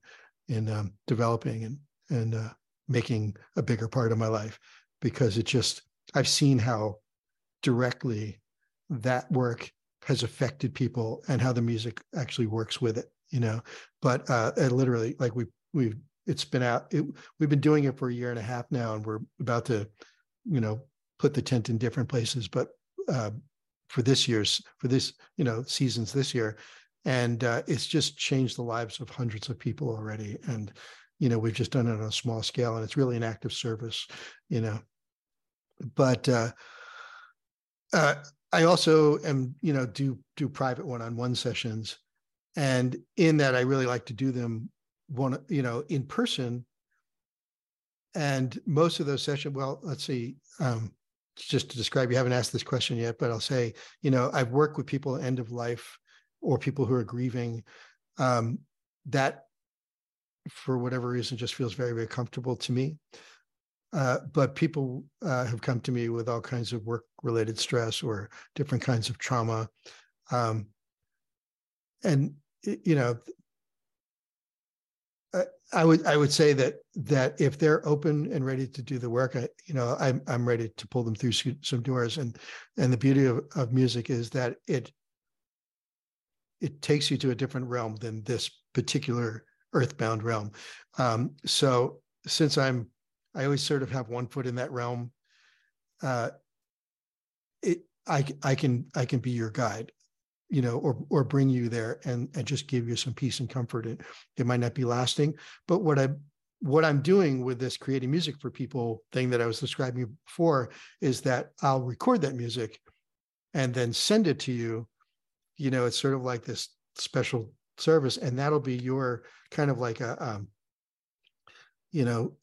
Speaker 2: in um, developing and and uh, making a bigger part of my life because it just i've seen how directly that work has affected people and how the music actually works with it you know? But uh literally like we we've it's been out it, we've been doing it for a year and a half now and we're about to you know put the tent in different places but uh, for this year's for this you know seasons this year. And uh, it's just changed the lives of hundreds of people already. And you know we've just done it on a small scale and it's really an active service you know. But uh, uh, i also am you know do do private one-on-one sessions. And in that i really like to do them one, you know, in person. And most of those sessions, well, let's see, um, just to describe, you haven't asked this question yet, but I'll say, you know, I've worked with people end of life or people who are grieving. Um, that, for whatever reason, just feels very, very comfortable to me. Uh, but people uh, have come to me with all kinds of work related stress or different kinds of trauma. Um, and, you know, I would I would say that that if they're open and ready to do the work, I you know I'm I'm ready to pull them through some doors. And and the beauty of, of music is that it it takes you to a different realm than this particular earthbound realm. Um, so since I'm I always sort of have one foot in that realm. Uh, it I I can I can be your guide you know, or or bring you there and and just give you some peace and comfort. It it might not be lasting, but what I what I'm doing with this creating music for people thing that I was describing before is that I'll record that music and then send it to you. You know, it's sort of like this special service, and that'll be your kind of like a um, you know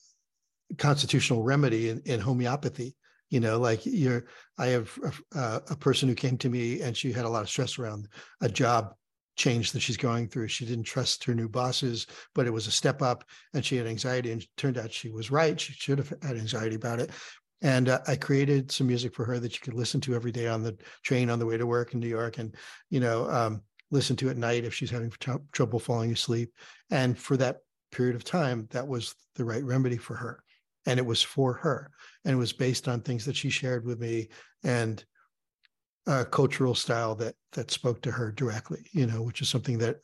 Speaker 2: constitutional remedy in, in homeopathy you know like you're i have a, a, person who came to me and she had a lot of stress around a job change that she's going through. She didn't trust her new bosses but it was a step up and she had anxiety and turned out she was right. She should have had anxiety about it. And uh, i created some music for her that she could listen to every day on the train on the way to work in new york and you know um, listen to at night if she's having t- trouble falling asleep. And for that period of time that was the right remedy for her and it was for her and it was based on things that she shared with me and a cultural style that that spoke to her directly you know which is something that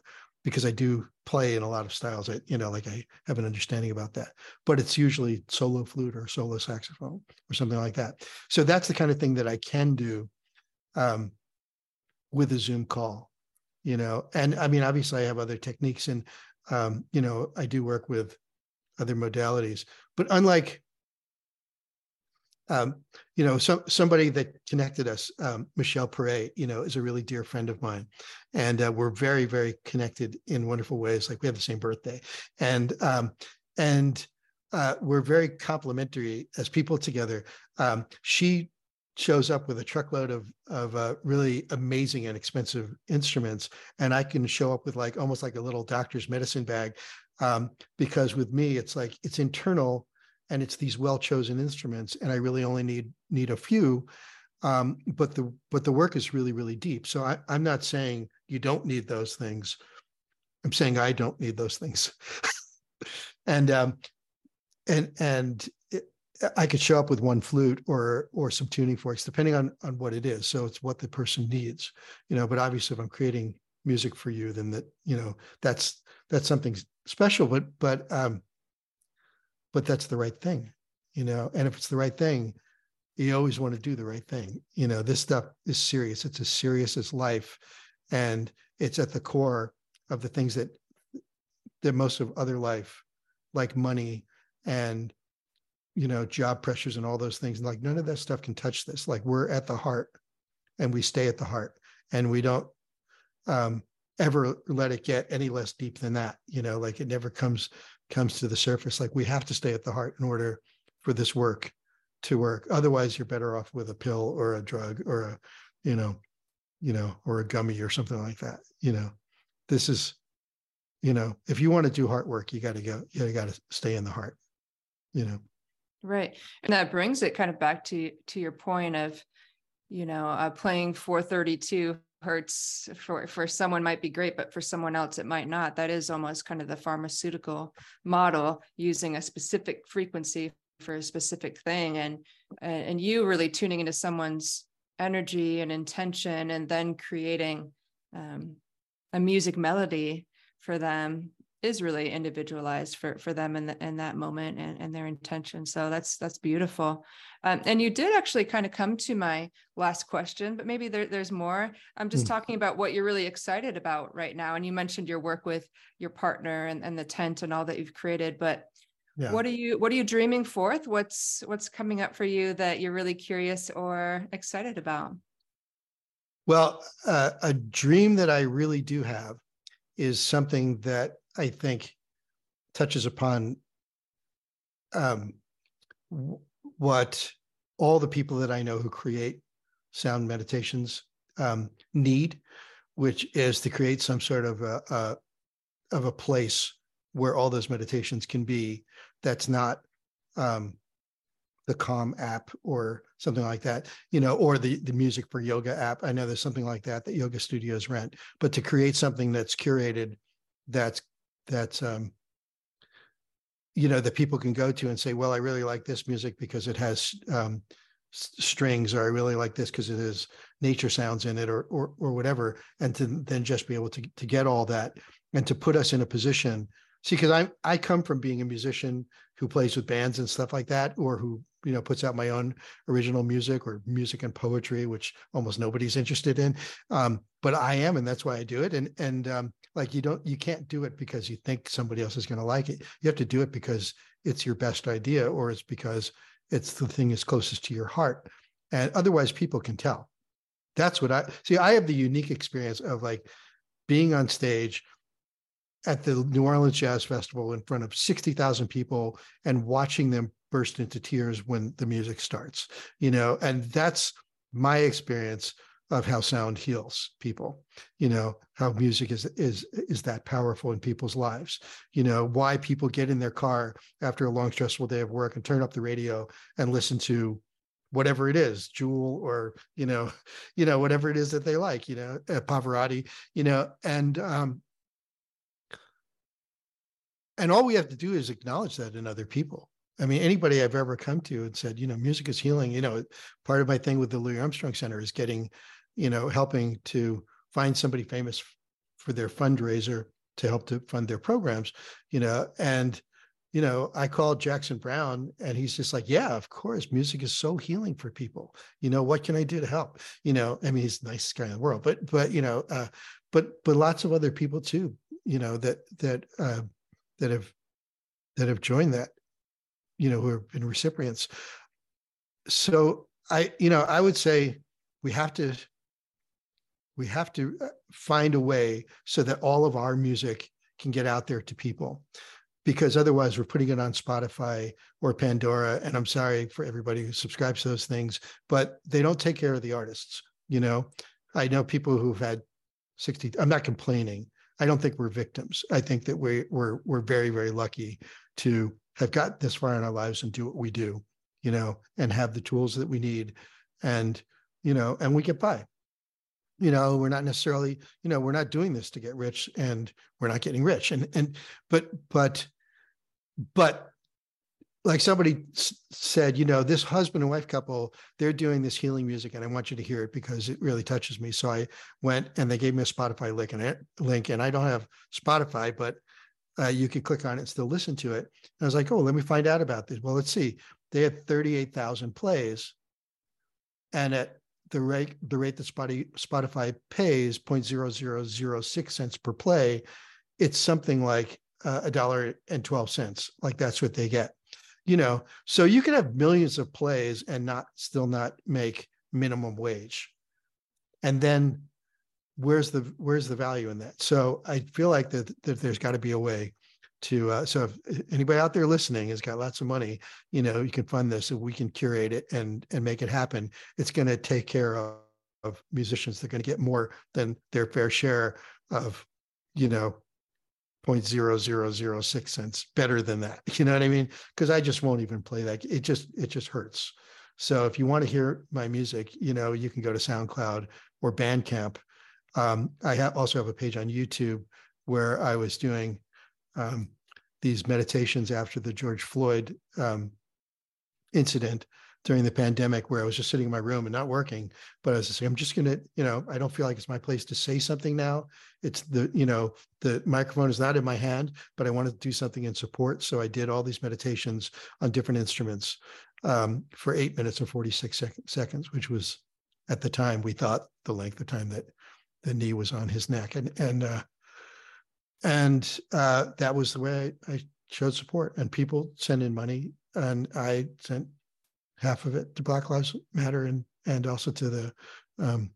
Speaker 2: because i do play in a lot of styles I, you know like i have an understanding about that but it's usually solo flute or solo saxophone or something like that. So that's the kind of thing that i can do um, with a zoom call you know and i mean obviously i have other techniques and um, you know i do work with other modalities. But unlike, um, you know, some somebody that connected us, um, Michelle Perret, you know, is a really dear friend of mine, and uh, we're very, very connected in wonderful ways. Like we have the same birthday, and um, and uh, we're very complementary as people together. Um, she shows up with a truckload of of uh, really amazing and expensive instruments, and I can show up with like almost like a little doctor's medicine bag um, because with me it's like it's internal and it's these well chosen instruments and i really only need need a few. Um, but the but the work is really really deep. So I, i'm not saying you don't need those things. I'm saying i don't need those things. And um and and i could show up with one flute or or some tuning forks depending on on what it is. So it's what the person needs you know but obviously if i'm creating music for you then that you know that's that's something special, but but um, but that's the right thing, you know. And if it's the right thing, you always want to do the right thing. You know, this stuff is serious. It's as serious as life, and it's at the core of the things that that most of other life, like money and you know job pressures and all those things. Like none of that stuff can touch this. Like we're at the heart, and we stay at the heart, and we don't. Um, ever let it get any less deep than that you know like it never comes comes to the surface. Like we have to stay at the heart in order for this work to work. Otherwise you're better off with a pill or a drug or a you know you know or a gummy or something like that you know. This is you know if you want to do heart work you got to go you got to stay in the heart you know.
Speaker 1: Right. And that brings it kind of back to to your point of you know uh, playing 432 hertz for for someone might be great but for someone else it might not. That is almost kind of the pharmaceutical model using a specific frequency for a specific thing and and you really tuning into someone's energy and intention and then creating um, a music melody for them is really individualized for for them in, the, in that moment and, and their intention. So that's that's beautiful. Um, and you did actually kind of come to my last question but maybe there, there's more. I'm just mm. talking about what you're really excited about right now. And you mentioned your work with your partner and, and the tent and all that you've created but yeah. what are you what are you dreaming forth? What's what's coming up for you that you're really curious or excited about?
Speaker 2: Well uh, a dream that i really do have is something that I think touches upon um, what all the people that I know who create sound meditations um, need, which is to create some sort of a, a, of a place where all those meditations can be. That's not um, the Calm app or something like that, you know, or the the music for yoga app. I know there's something like that that yoga studios rent, but to create something that's curated, that's that um, you know that people can go to and say, well, I really like this music because it has um, strings, or I really like this because it has nature sounds in it, or or or whatever, and to then just be able to to get all that and to put us in a position. See, because I I come from being a musician who plays with bands and stuff like that, or who you know puts out my own original music or music and poetry, which almost nobody's interested in. Um, but I am, and that's why I do it. And and um, like you don't you can't do it because you think somebody else is going to like it. You have to do it because it's your best idea or it's because it's the thing that's closest to your heart. And otherwise people can tell. That's what i see i have the unique experience of like being on stage at the new orleans jazz festival in front of 60000 people and watching them burst into tears when the music starts you know? And that's my experience of how sound heals people you know how music is is is that powerful in people's lives you know why people get in their car after a long stressful day of work and turn up the radio and listen to whatever it is jewel or you know you know whatever it is that they like you know uh, pavarotti you know and um and all we have to do is acknowledge that in other people I mean, anybody I've ever come to and said, you know, music is healing. You know, part of my thing with the Louis Armstrong Center is getting you know, helping to find somebody famous for their fundraiser to help to fund their programs, you know, and you know, I called Jackson Browne and he's just like, yeah, of course, music is so healing for people. You know, what can I do to help? You know, I mean, he's the nicest guy in the world, but, but, you know, uh, but, but lots of other people too, you know, that, that, uh, that have, that have joined that, you know, who have been recipients. So I, you know, I would say we have to we have to uh, find a way so that all of our music can get out there to people because otherwise we're putting it on Spotify or Pandora. And I'm sorry for everybody who subscribes to those things, but they don't take care of the artists. You know, I know people who've had 60, I'm not complaining. I don't think we're victims. I think that we, we're, we're very, very lucky to have got this far in our lives and do what we do, you know, and have the tools that we need. And, you know, and we get by you know we're not necessarily you know we're not doing this to get rich and we're not getting rich. And and but but but like somebody said you know this husband and wife couple they're doing this healing music and i want you to hear it because it really touches me. So i went and they gave me a spotify link and it link and i don't have spotify but uh, you can click on it and still listen to it. And i was like oh let me find out about this. Well let's see. They had 38000 plays and at the rate the rate that Spotify pays 0.0006 cents per play, it's something like uh, a dollar and 12 cents. Like that's what they get. You know, so you can have millions of plays and not still not make minimum wage. And then where's the where's the value in that so i feel like that, that there's got to be a way to uh, so if anybody out there listening has got lots of money you know you can fund this and we can curate it and and make it happen. It's going to take care of, of musicians. They're going to get more than their fair share of you know 0.0006 cents better than that. You know what i mean? Because i just won't even play that. It just it just hurts. So if you want to hear my music you know you can go to soundcloud or bandcamp. Um, i have also have a page on youtube where i was doing um, these meditations after the george floyd um, incident during the pandemic where I was just sitting in my room and not working. But I was just I'm just gonna, you know, I don't feel like it's my place to say something now. It's the, you know, the microphone is not in my hand, but I wanted to do something in support. So I did all these meditations on different instruments um, for eight minutes and 46 sec- seconds, which was at the time we thought the length of time that the knee was on his neck. And and uh, and uh, that was the way I, I showed support. And people sent in money, and I sent half of it to Black Lives Matter and and also to the um,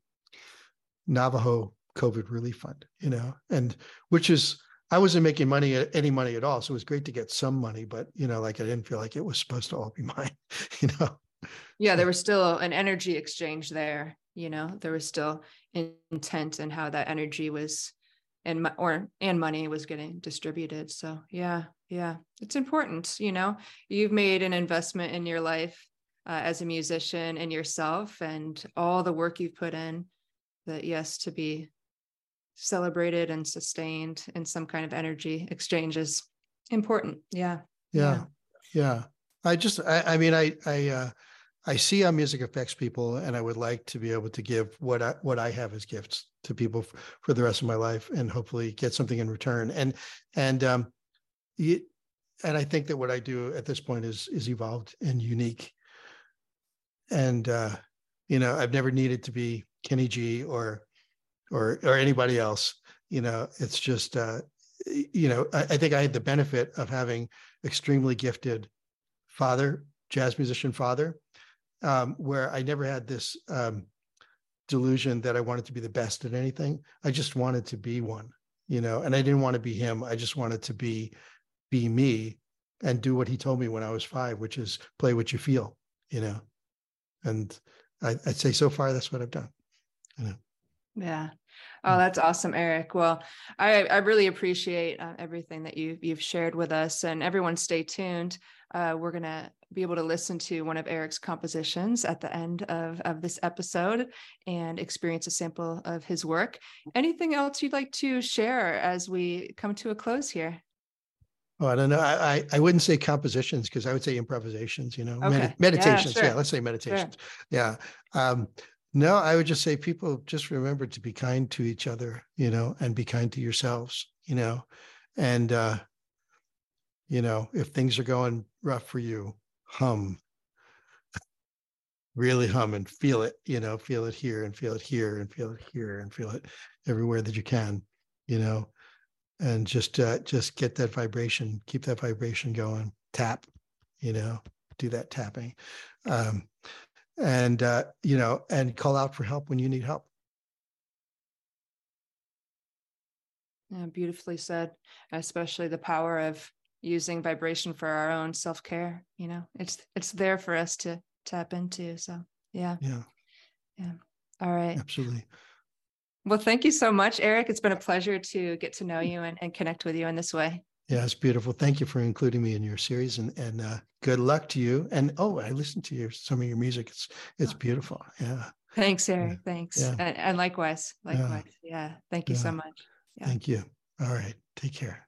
Speaker 2: Navajo COVID Relief Fund, you know, and which is I wasn't making money any money at all, so it was great to get some money, but you know, like I didn't feel like it was supposed to all be mine, you know.
Speaker 1: Yeah, there was still an energy exchange there. You know, there was still intent and in how that energy was and or and money was getting distributed. So yeah, yeah, it's important. You know, you've made an investment in your life uh, as a musician and yourself and all the work you've put in that yes to be celebrated and sustained in some kind of energy exchange is important.
Speaker 2: Yeah. Yeah. Yeah, i just i, I mean i i uh i see how music affects people and i would like to be able to give what i what i have as gifts to people f- for the rest of my life and hopefully get something in return. And and um it, and i think that what i do at this point is is evolved and unique. And uh, you know i've never needed to be kenny g or or or anybody else. You know it's just uh, you know I, I, think i had the benefit of having extremely gifted father jazz musician father um, where i never had this um, delusion that i wanted to be the best at anything i just wanted to be one you know and i didn't want to be him i just wanted to be be me and do what he told me when i was five which is play what you feel you know and I, would say so far that's what I've done. You know.
Speaker 1: Yeah. Oh, mm. that's awesome, Erik. Well, I, I really appreciate uh, everything that you, you've shared with us and everyone stay tuned. Uh, we're going to be able to listen to one of Erik's compositions at the end of, of this episode and experience a sample of his work. Anything else you'd like to share as we come to a close here?
Speaker 2: Oh, I don't know. I I, I wouldn't say compositions because I would say improvisations. You know, okay. Med- meditations. Yeah, sure. yeah, let's say meditations. Sure. Yeah. Um, no, I would just say people just remember to be kind to each other. You know, and be kind to yourselves. You know, and uh, you know if things are going rough for you, hum. Really hum and feel it. You know, feel it here and feel it here and feel it here and feel it everywhere that you can. You know, and just uh, just get that vibration, keep that vibration going. Tap, you know, do that tapping, um, and uh, you know, and call out for help when you need help.
Speaker 1: Yeah, beautifully said. Especially the power of using vibration for our own self care. You know, it's it's there for us to tap into. So yeah,
Speaker 2: yeah,
Speaker 1: yeah. All right,
Speaker 2: absolutely.
Speaker 1: Well, thank you so much, Erik. It's been a pleasure to get to know you and, and connect with you in this way.
Speaker 2: Yeah, it's beautiful. Thank you for including me in your series, and and uh, good luck to you. And oh, I listened to your some of your music. It's it's beautiful. Yeah.
Speaker 1: Thanks, Erik. Yeah. Thanks. Yeah. And, and, likewise, likewise. Yeah. yeah. Thank you so much.
Speaker 2: Thank you. All right. Take care.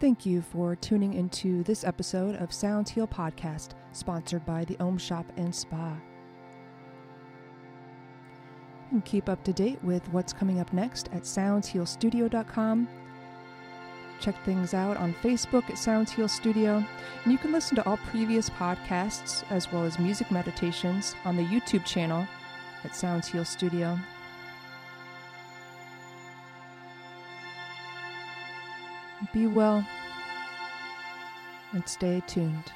Speaker 3: Thank you for tuning into this episode of Sound Heal Podcast, sponsored by the Om Shop and Spa. And keep up to date with what's coming up next at soundshealstudio.com. Check things out on Facebook at Sounds Heal Studio, and you can listen to all previous podcasts as well as music meditations on the YouTube channel at Sounds Heal Studio. Be well and stay tuned.